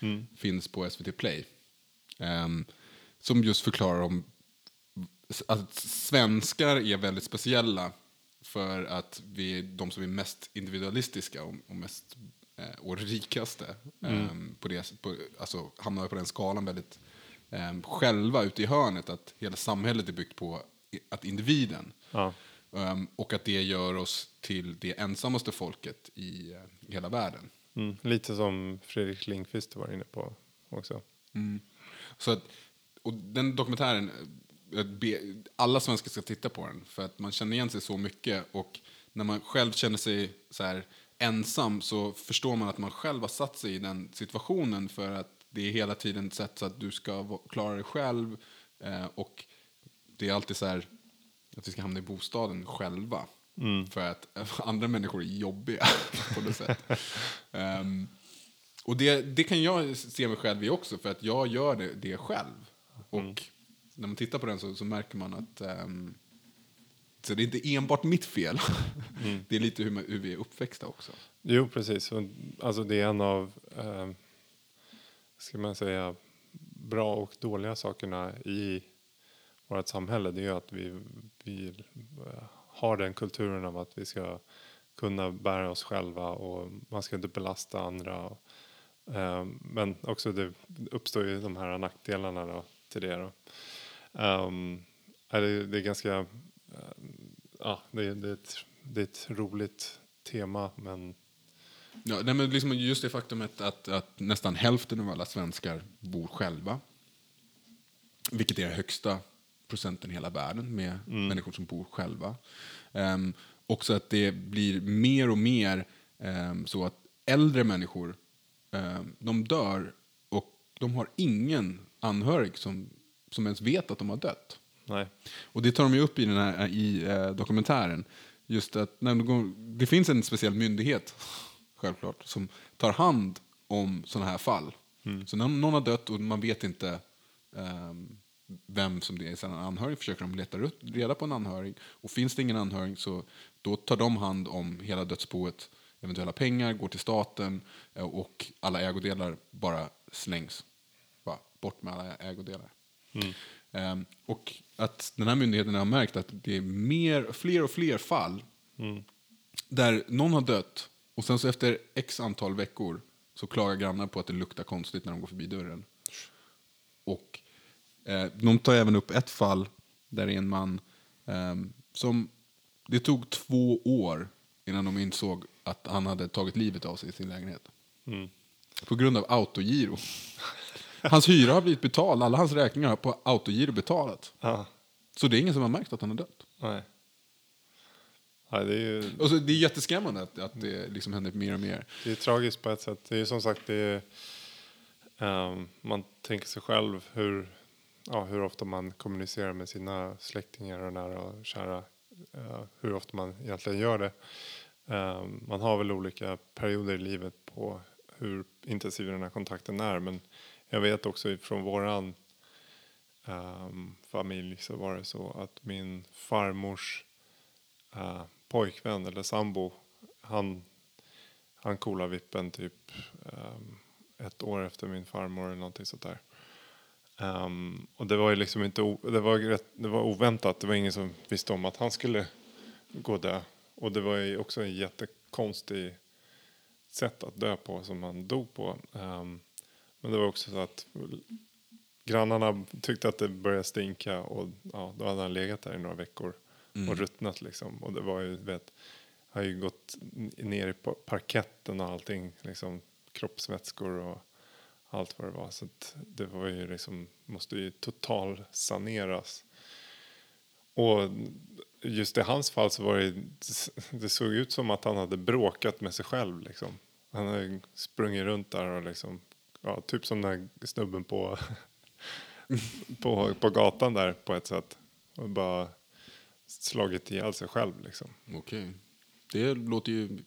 mm,
Finns på SVT Play. Ehm, som just förklarar om att svenskar är väldigt speciella för att vi är de som är mest individualistiska och, och mest eh, och rikaste. Ehm, på det, på, alltså hamnar på den skalan väldigt ehm, själva ute i hörnet. Att hela samhället är byggt på att individen.
ja,
Ehm, och att det gör oss till det ensammaste folket i eh, hela världen.
mm, lite som Fredrik Lindqvist var inne på också.
Så att, och den dokumentären, alla svenskar ska titta på den för att man känner igen sig så mycket och när man själv känner sig så här ensam så förstår man att man själv har satt sig i den situationen för att det är hela tiden ett sätt så att du ska klara dig själv eh, och det är alltid så här att vi ska hamna i bostaden själva för att andra människor är jobbiga på något sätt. Ehm, och det, det kan jag se mig själv i också, för att jag gör det, det själv. Och när man tittar på den så, så märker man att ehm, så det är inte enbart mitt fel. det är lite hur, hur vi är uppväxta också.
Jo, precis. Och, Alltså det är en av, eh, ska man säga, bra och dåliga sakerna i vårt samhälle. Det är ju att vi, vi eh, har den kulturen av att vi ska kunna bära oss själva och man ska inte belasta andra. Eh, men också det uppstår ju de här nackdelarna då, till det. Då. Um, det, det är ganska, eh, ja, det, det, är ett, det är ett roligt tema men
Ja, nej, men liksom just det faktumet att, att nästan hälften av alla svenskar bor själva. Vilket är högsta procenten i hela världen med människor som bor själva. Um, också att det blir mer och mer ehm, så att äldre människor ehm, de dör och de har ingen anhörig som, som ens vet att de har dött.
nej.
Och det tar de ju upp i, den här, i eh, dokumentären. Just att när de går, det finns en speciell myndighet, självklart, som tar hand om sådana här fall. Så när någon har dött och man vet inte ehm, vem som det är sen en anhörig försöker de leta reda på en anhörig. Och finns det ingen anhörig så då tar de hand om hela dödsboet, eventuella pengar går till staten eh, och alla ägodelar bara slängs. Bara bort med alla ägodelar. Ehm, och att den här myndigheten har märkt att det är mer, fler och fler fall där någon har dött och sen så efter x antal veckor så klagar grannar på att det luktar konstigt när de går förbi dörren. Och eh, de tar även upp ett fall där det är en man eh, som... Det tog två år innan de insåg att han hade tagit livet av sig i sin lägenhet. På grund av autogiro. Hans hyra har blivit betald, alla hans räkningar har på autogiro betalat.
Ja,
Så det är ingen som har märkt att han har dött.
nej. Nej, det är ju
Och så, det är jätteskrämmande att, att det liksom händer mer och mer.
det är tragiskt på ett sätt. Det är som sagt, det är, ehm, man tänker sig själv hur, ja, hur ofta man kommunicerar med sina släktingar och nära och kära. eh, hur ofta man egentligen gör det. Ehm, man har väl olika perioder i livet på hur intensiv den här kontakten är. Men jag vet också från våran um, familj så var det så att min farmors uh, pojkvän eller sambo, han, han coolade vippen typ um, ett år efter min farmor eller någonting sånt där. Um, och det var ju liksom inte, det var, rätt, det var oväntat, det var ingen som visste om att han skulle gå dö. Och det var ju också en jättekonstig sätt att dö på som han dog på. Um, men det var också så att grannarna tyckte att det började stinka och ja, då hade han legat där i några veckor och ruttnat liksom. Och det var ju, vet, har ju gått ner i pa- parketten och allting, liksom kroppsvätskor och allt vad det var. Så det var ju liksom, måste ju total saneras. Och just i hans fall så var det, det såg ut som att han hade bråkat med sig själv liksom. Han hade sprungit runt där och liksom, ja, typ som den här snubben på, på, på gatan där på ett sätt. Och bara slagit ihjäl sig själv liksom.
Okej. Det låter ju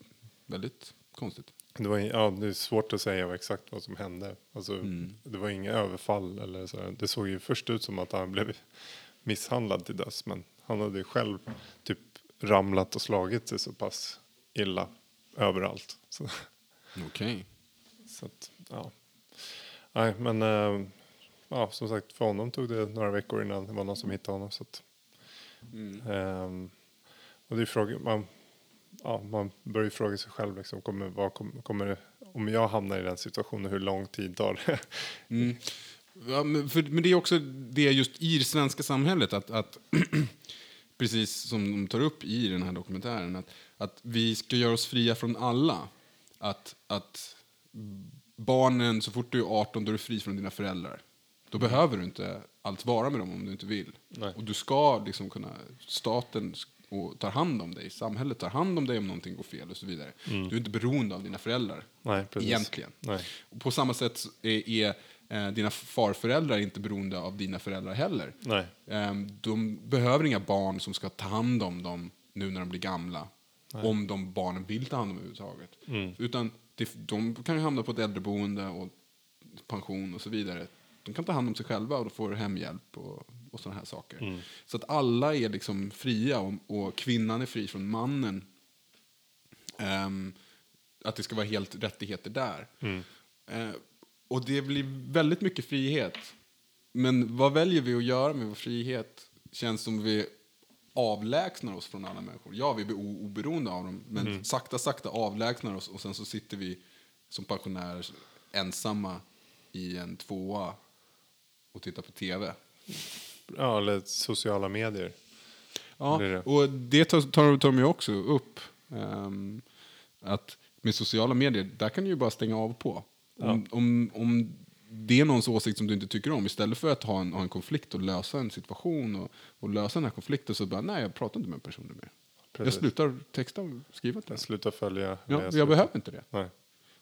väldigt konstigt.
Det, var, ja, det är svårt att säga exakt vad som hände. Alltså, Det var inga överfall eller så. Det såg ju först ut som att han blev misshandlad till döds. Men han hade ju själv typ ramlat och slagit sig så pass illa överallt. Så,
Okej.
så att, ja. Nej, men eh, ja, som sagt, för honom tog det några veckor innan det var någon som hittade honom. Så att, ehm, och det är fråga, man, ja, man börjar ju fråga sig själv, liksom, kommer, vad, kommer, kommer det, om jag hamnar i den situationen, hur lång tid tar det?
Mm. Ja, men, för, men det är också det just i det svenska samhället att, att precis som de tar upp i den här dokumentären, att, att vi ska göra oss fria från alla. Att, att barnen, så fort du är 18, då är du fri från dina föräldrar. Då behöver du inte alls vara med dem om du inte vill.
Nej.
Och du ska liksom kunna, staten och tar hand om dig, samhället tar hand om dig om någonting går fel och så vidare. Du är inte beroende av dina föräldrar.
Nej, precis.
Egentligen.
Nej.
Och På samma sätt är, är eh, dina farföräldrar inte beroende av dina föräldrar heller.
Nej.
Ehm, de behöver inga barn som ska ta hand om dem nu när de blir gamla. Om de barnen vill ta hand om överhuvudtaget. Utan det, de kan ju hamna på ett äldreboende och pension och så vidare. De kan ta hand om sig själva och då får hemhjälp och, och sådana här saker. Så att alla är liksom fria och, och kvinnan är fri från mannen. Ehm, att det ska vara helt rättigheter där. Eh, och det blir väldigt mycket frihet. Men vad väljer vi att göra med vår frihet? Känns som vi avlägsnar oss från alla människor. Ja, vi blir oberoende av dem, men sakta, sakta avlägsnar oss och sen så sitter vi som pensionärer ensamma i en tvåa och tittar på tv.
Ja, eller sociala medier.
Ja,
Det är det.
och det tar, tar, tar de ju också upp. ehm, att med sociala medier, där kan du ju bara stänga av på. Om, om, om det är någons åsikt som du inte tycker om, istället för att ha en, ha en konflikt och lösa en situation och, och lösa den här konflikten så bara, nej jag pratar inte med personen mer. Jag
Precis.
slutar texta och skriva till.
Jag slutar följa.
Ja, jag,
slutar-
behöver inte det.
Nej.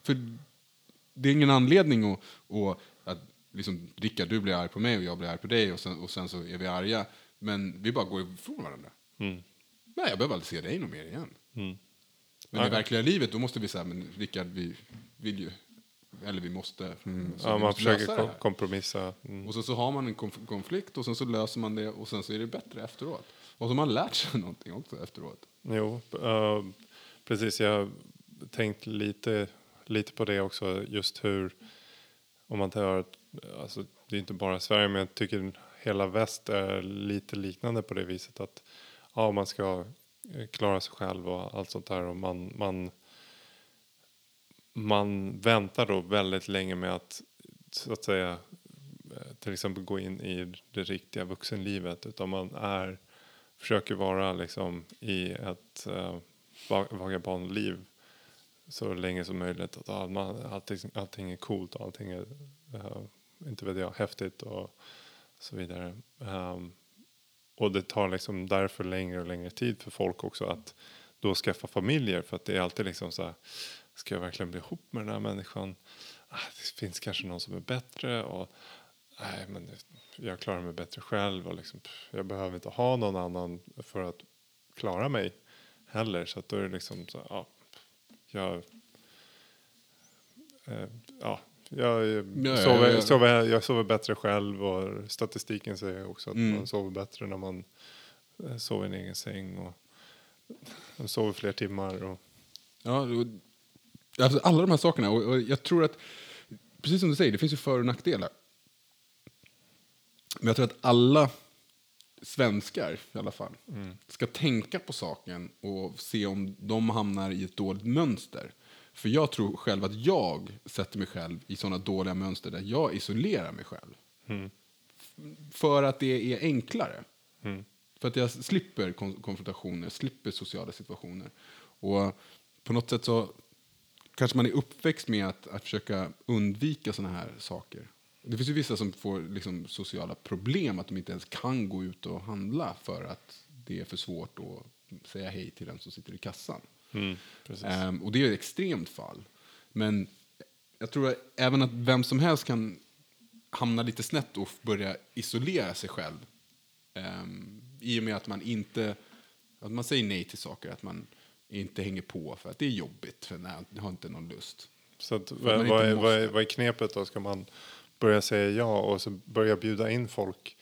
För det är ingen anledning att, att, att liksom, Rickard, du blir arg på mig och jag blir arg på dig och sen, och sen så är vi arga. Men vi bara går ifrån varandra.
Mm.
Nej, jag behöver aldrig se dig någon mer igen.
Mm.
Men i verkliga livet, då måste vi säga, men Rickard, vi vill ju, eller vi måste. så
Ja, man
måste
försöker kom- kompromissa. Mm.
Och sen så har man en konf- konflikt och sen så löser man det och sen så är det bättre efteråt. Och så har man lärt sig någonting också efteråt.
Jo, eh, precis. Jag har tänkt lite, lite på det också. Just hur, om man tar, alltså, det är inte bara Sverige, men jag tycker hela väst är lite liknande på det viset att ja, man ska eh, klara sig själv och allt sånt där och man, man man väntar då väldigt länge med att så att säga eh, till exempel gå in i det riktiga vuxenlivet utan man är försöker vara liksom i ett äh, vagabondliv så länge som möjligt. Att ah, man, allting, allting är coolt och allting är äh, inte vet jag, häftigt och så vidare. Um, och det tar liksom därför längre och längre tid för folk också att då skaffa familjer för att det är alltid liksom så här, ska jag verkligen bli ihop med den här människan? Ah, det finns kanske någon som är bättre och nej, men jag klarar mig bättre själv och liksom, jag behöver inte ha någon annan för att klara mig heller. Så att då är det liksom så ja, jag, eh, ja, jag, ja, sover, ja, ja. Sover, jag sover bättre själv och statistiken säger också att mm. man sover bättre när man eh, sover i en egen säng och man sover fler timmar. Och...
Ja, alltså alla de här sakerna. Och, och jag tror att, precis som du säger, det finns ju för och nackdelar. Men jag tror att alla svenskar i alla fall mm. ska tänka på saken och se om de hamnar i ett dåligt mönster. För jag tror själv att jag sätter mig själv i sådana dåliga mönster där jag isolerar mig själv. Mm. För att det är enklare. Mm. För att jag slipper konfrontationer, slipper sociala situationer. Och på något sätt så kanske man är uppväxt med att, att försöka undvika sådana här saker. Det finns ju vissa som får liksom sociala problem, att de inte ens kan gå ut och handla för att det är för svårt att säga hej till den som sitter i kassan. Mm, um, och det är ett extremt fall. Men jag tror att även att vem som helst kan hamna lite snett och börja isolera sig själv. Um, I och med att man inte att man säger nej till saker, att man inte hänger på för att det är jobbigt, för nej, jag har inte någon lust.
Så att, vad, är, vad, är, vad är knepet då? Ska man börja säga ja och så börja bjuda in folk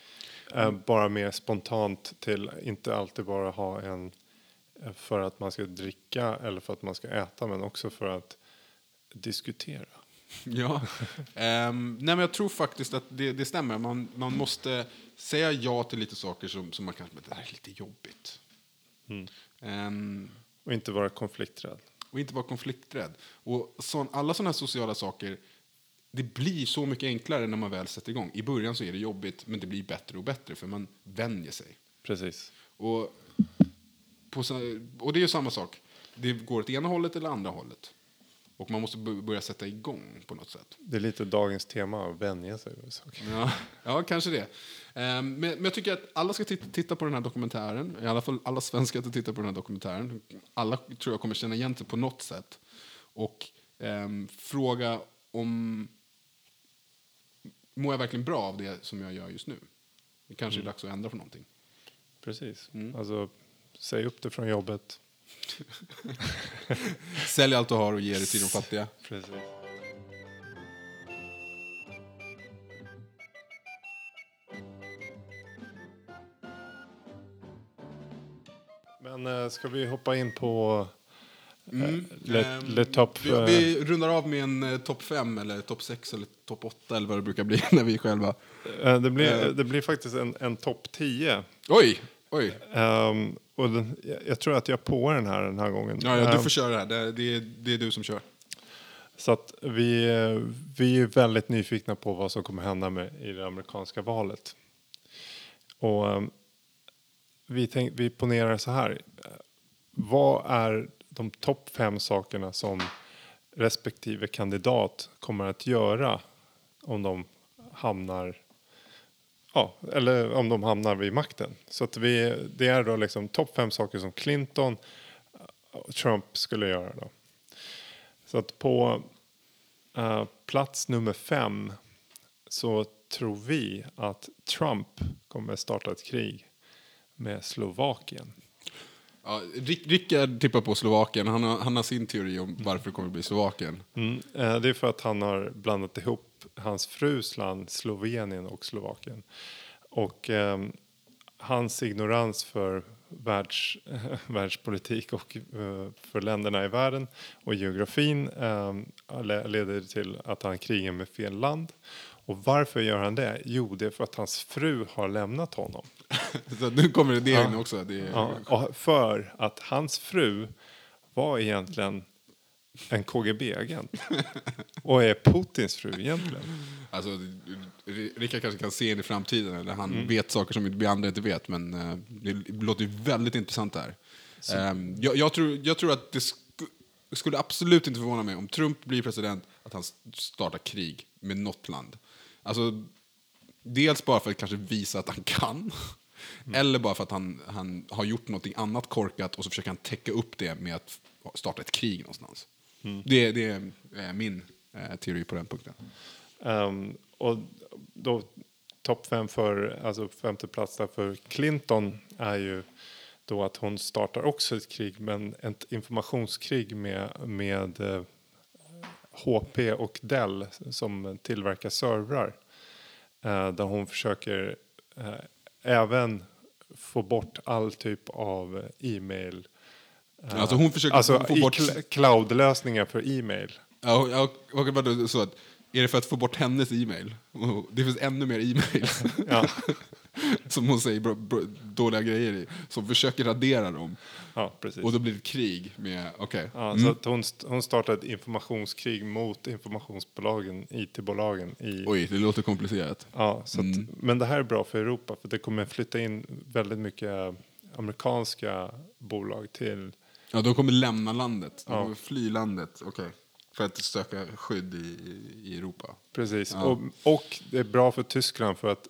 eh, bara mer spontant till, inte alltid bara ha en eh, för att man ska dricka eller för att man ska äta men också för att diskutera.
Ja, um, nej men jag tror faktiskt att det, det stämmer. Man, man måste säga ja till lite saker som, som man kanske, det här är lite jobbigt.
Mm. Um, och inte vara konflikträdd.
Och inte vara konflikträdd. Och så, alla sådana här sociala saker det blir så mycket enklare när man väl sätter igång. I början så är det jobbigt, men det blir bättre och bättre för man vänjer sig.
Precis.
Och, på, och det är ju samma sak. Det går åt ena hållet eller andra hållet. Och man måste börja sätta igång på något sätt.
Det är lite dagens tema, att vänja sig vid saker.
Ja, ja, kanske det. Um, men, men, jag tycker att alla ska titta, på den här dokumentären. I alla fall alla svenskar ska titta på den här dokumentären. Alla tror jag kommer känna igen sig på något sätt. Och um, fråga om mår jag verkligen bra av det som jag gör just nu? Det kanske mm. är dags att ändra på någonting.
Precis. Mm. Alltså, säg upp det från jobbet.
Sälj allt du har och ge det till de fattiga.
Precis. Men äh, ska vi hoppa in på Mm. Le,
ehm, le top, vi, vi, eh, rundar av med en topp fem eller topp sex eller topp åtta eller vad det brukar bli när vi själva.
Det, blir, det blir faktiskt en, en topp tio.
Oj! Oj.
Um, och den, jag tror att jag på den här den här gången.
Ja, ja du um, får köra det här. Det, det, det är du som kör.
Så att vi, vi är väldigt nyfikna på vad som kommer hända med, i det amerikanska valet. Och um, vi, tänk, vi ponerar så här. Vad är de topp fem sakerna som respektive kandidat kommer att göra om de hamnar Ja, eller om de hamnar vid makten. Så att vi, det är då liksom topp fem saker som Clinton och Trump skulle göra. Då. Så att på uh, plats nummer fem så tror vi att Trump kommer starta ett krig med Slovakien.
Ja, Rickard tippar på Slovakien. Han har, han har sin teori om varför det kommer att bli Slovakien.
Mm, eh, det är för att han har blandat ihop hans frus land Slovenien och Slovakien. Och eh, hans ignorans för världs, världspolitik och eh, för länderna i världen och geografin eh, leder till att han krigar med fel land. Och varför gör han det? Jo, det är för att hans fru har lämnat honom.
så nu kommer det ja. in också. Det
är... ja, för att hans fru var egentligen en KGB-agent och är Putins fru egentligen.
Alltså, Rickard kanske kan se in i framtiden, eller han vet saker som vi andra inte vet, men eh, det låter ju väldigt intressant det här. Ehm, jag, jag, tror, jag tror att det sk skulle absolut inte förvåna mig om Trump blir president, att han startar krig med något land. Alltså, dels bara för att kanske visa att han kan, eller bara för att han, han har gjort något annat korkat och så försöker han täcka upp det med att starta ett krig någonstans. Mm. Det, det är min eh, teori på den punkten.
Um, och då topp fem för, alltså femte plats där för Clinton är ju då att hon startar också ett krig, men ett informationskrig med, med eh, HP och Dell som tillverkar servrar. Eh, där hon försöker eh, även få bort all typ av eh, e-mail eh,
Alltså hon försöker
alltså
få bort...
cl- cloud-lösningar för e-mail.
Ja, och- och, och, så att, är det för att få bort hennes e-mail? Det finns ännu mer e-mail
Ja.
som hon säger bra, bra, dåliga grejer i, som försöker radera dem.
Ja, precis.
Och då blir det krig med, okej.
Ja,
Mm.
så hon, hon startade ett informationskrig mot informationsbolagen, IT-bolagen. I,
Oj, det låter komplicerat.
ja, så
Mm.
att, men det här är bra för Europa för det kommer flytta in väldigt mycket amerikanska bolag till...
Ja, de kommer lämna landet. De
Ja.
kommer fly landet, okej. För att söka skydd i, i Europa.
Precis.
Ja.
Och, och det är bra för Tyskland för att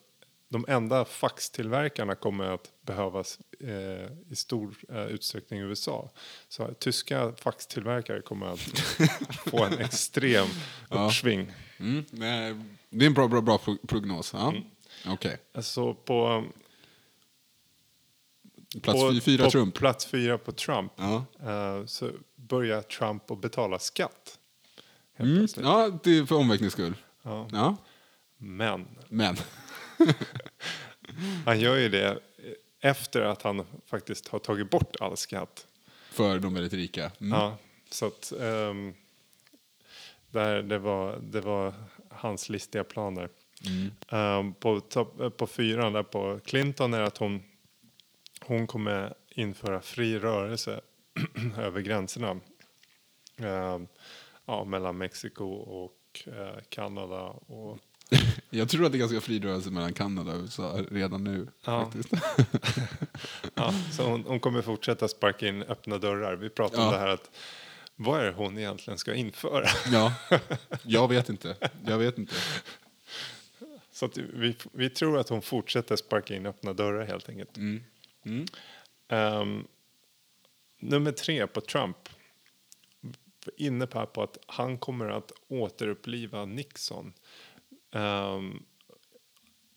de enda faxtillverkarna kommer att behövas eh, i stor eh, utsträckning i USA. Så tyska faxtillverkare kommer att få en extrem
Ja.
uppsving.
Mm. nej, Det är en bra, bra, bra pro- prognos. Ja.
Mm.
Okej.
Alltså på...
Plats
på,
fy- fyra
på
Trump.
plats fyra på Trump
Ja.
eh, så börjar Trump att betala skatt.
Mm. ja, det är för omväxlings skull.
Ja.
Ja.
Men
Men.
han gör ju det efter att han faktiskt har tagit bort all skatt.
För de väldigt rika. Mm.
Ja, så att ehm, där det, var, det var hans listiga planer.
Mm.
Ehm, på, topp- på fyran där på Clinton är att hon, hon kommer införa fri rörelse över gränserna. Ehm, ja, mellan Mexiko och eh, Kanada. Och,
Jag tror att det är ganska fri rörelse mellan Kanada och USA redan nu.
Ja. Ja, så hon, hon kommer fortsätta sparka in öppna dörrar. Vi pratade om
Ja.
det här att vad är det hon egentligen ska införa?
ja, jag vet inte. Jag vet inte.
Så vi, vi tror att hon fortsätter sparka in öppna dörrar helt enkelt.
Mm. Mm.
Ehm, nummer tre på Trump. Inne på, att han kommer att återuppliva Nixon. Um,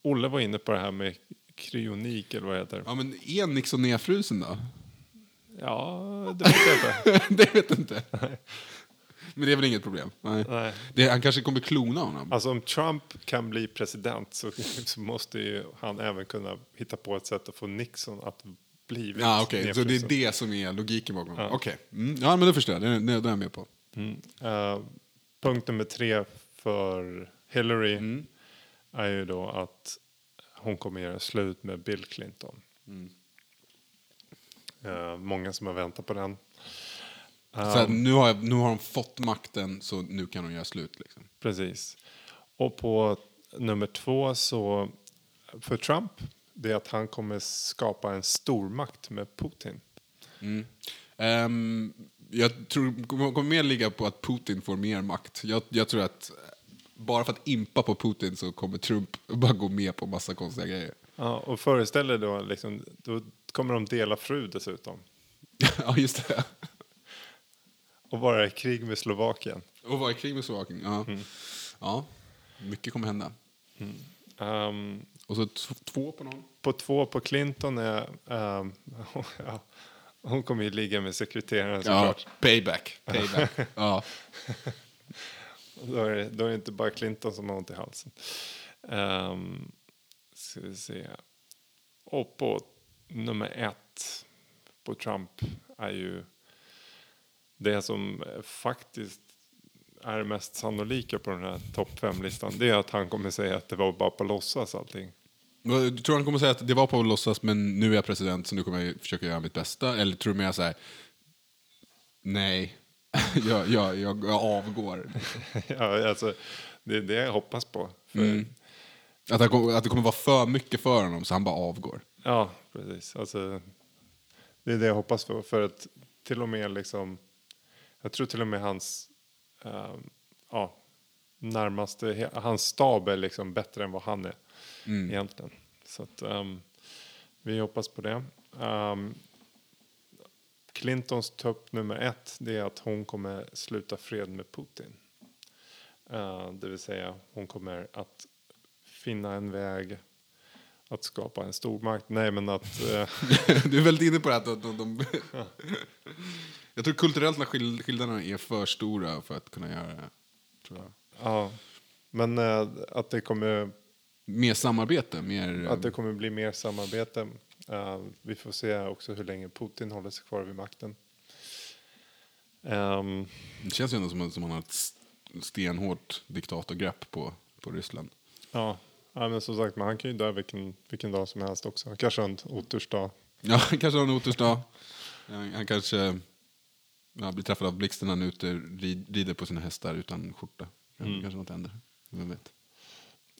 Olle var inne på det här med kryonik eller vad det heter.
Ja, men är Nixon nedfrusen då?
Ja, det vet jag inte.
det vet jag inte. Men det är väl inget problem? Nej.
Nej.
Det, han kanske kommer klona honom.
Alltså om Trump kan bli president så, så måste ju han även kunna hitta på ett sätt att få Nixon att bli
Ja, okej. Så det är det som är logiken bakom?
Ja.
Okej. Mm. Ja, men det förstår jag. Det, det, det är jag med på.
Mm. Eh, punkt nummer tre för Hillary
Mm.
är ju då att hon kommer göra slut med Bill Clinton. Eh, många som har väntat på den. Eh,
Så att nu, har jag, nu har de fått makten, så nu kan de göra slut. Liksom.
Precis. Och på nummer två så för Trump det är att han kommer skapa en stormakt med Putin.
Mm. Ehm, jag tror kommer mer ligga på att Putin får mer makt. Jag, jag tror att bara för att impa på Putin så kommer Trump bara gå med på massa konstiga grejer.
Ja, och föreställ dig då, liksom, då kommer de dela fru dessutom.
ja, just det.
Och vara i krig med Slovakien.
Och vara i krig med Slovakien. Ja.
Mm.
ja, mycket kommer hända.
Ehm,
Och så två på någon.
på två på Clinton är... ehm, ja, hon kommer ju ligga med sekreteraren såklart.
payback. payback. ja.
Då, är det, då är det inte bara Clinton som har ont i halsen. Um, ska vi se. Och på nummer ett på Trump är ju det som faktiskt är mest sannolika på den här topp fem-listan. Det är att han kommer säga att det var bara på låtsas allting.
Vad- Tror du han kommer säga att det var på låtsas men nu är jag president så nu kommer jag försöka göra mitt bästa? Eller tror du mer så här, nej, jag, jag, jag, jag avgår.
ja, alltså, det är det jag hoppas på.
Mm. Att, kommer, att det kommer vara för mycket för honom så han bara avgår.
Ja, precis. Alltså, det är det jag hoppas på. För att till och med liksom, jag tror till och med hans ehm, ja, närmaste, hans stab är liksom bättre än vad han är
Mm.
egentligen. Så att, ehm, vi hoppas på det. Um, Clintons topp nummer ett det är att hon kommer sluta fred med Putin. Eh, det vill säga hon kommer att finna en väg att skapa en stormakt. Nej men att eh,
du är väldigt inne på det här att de... de, de jag tror kulturellt att skill- skillnaderna är för stora för att kunna göra det. Tror jag.
ja, men eh, att det kommer
Mer samarbete, mer...
att det kommer bli mer samarbete. Eh, vi får se också hur länge Putin håller sig kvar vid makten. Ehm,
Det känns ju ändå som att man har ett st- stenhårt diktatorgrepp på, på Ryssland.
Ja, ja men som sagt, men han kan ju dö vilken, vilken dag som helst också. Kanske en otursdag.
Ja, kanske en otursdag. Han, han kanske ja, blir träffad av blixten när han är ute rid, rider på sina hästar utan skjorta.
Mm.
Kanske något händer. Vem vet.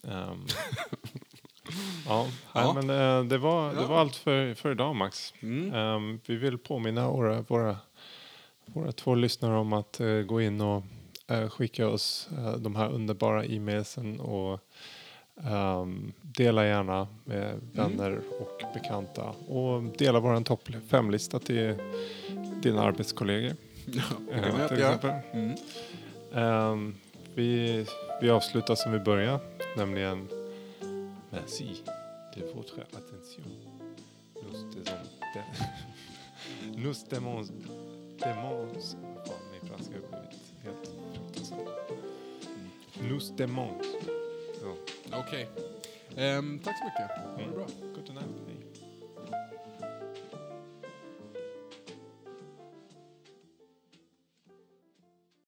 Ehm, ja,
Ja.
Men eh, det var, det var allt för, för idag Max.
Mm.
Ehm, vi vill påminna våra, våra, våra två lyssnare om att eh, gå in och eh, skicka oss eh, de här underbara e-mailsen och ehm, dela gärna med vänner och bekanta och dela vår topp fem-lista till dina arbetskollegor.
Ja,
eh,
man
till exempel.
Mm.
Ehm, vi, vi avslutar som vi börjar, nämligen Merci de votre attention. Nous désom- de- Nous démons... Démons... Fan, min franska har blivit helt fruktansvärd. Nous démons. Ja.
Okej. Ehm, tack så mycket. Ha det bra.
Good night.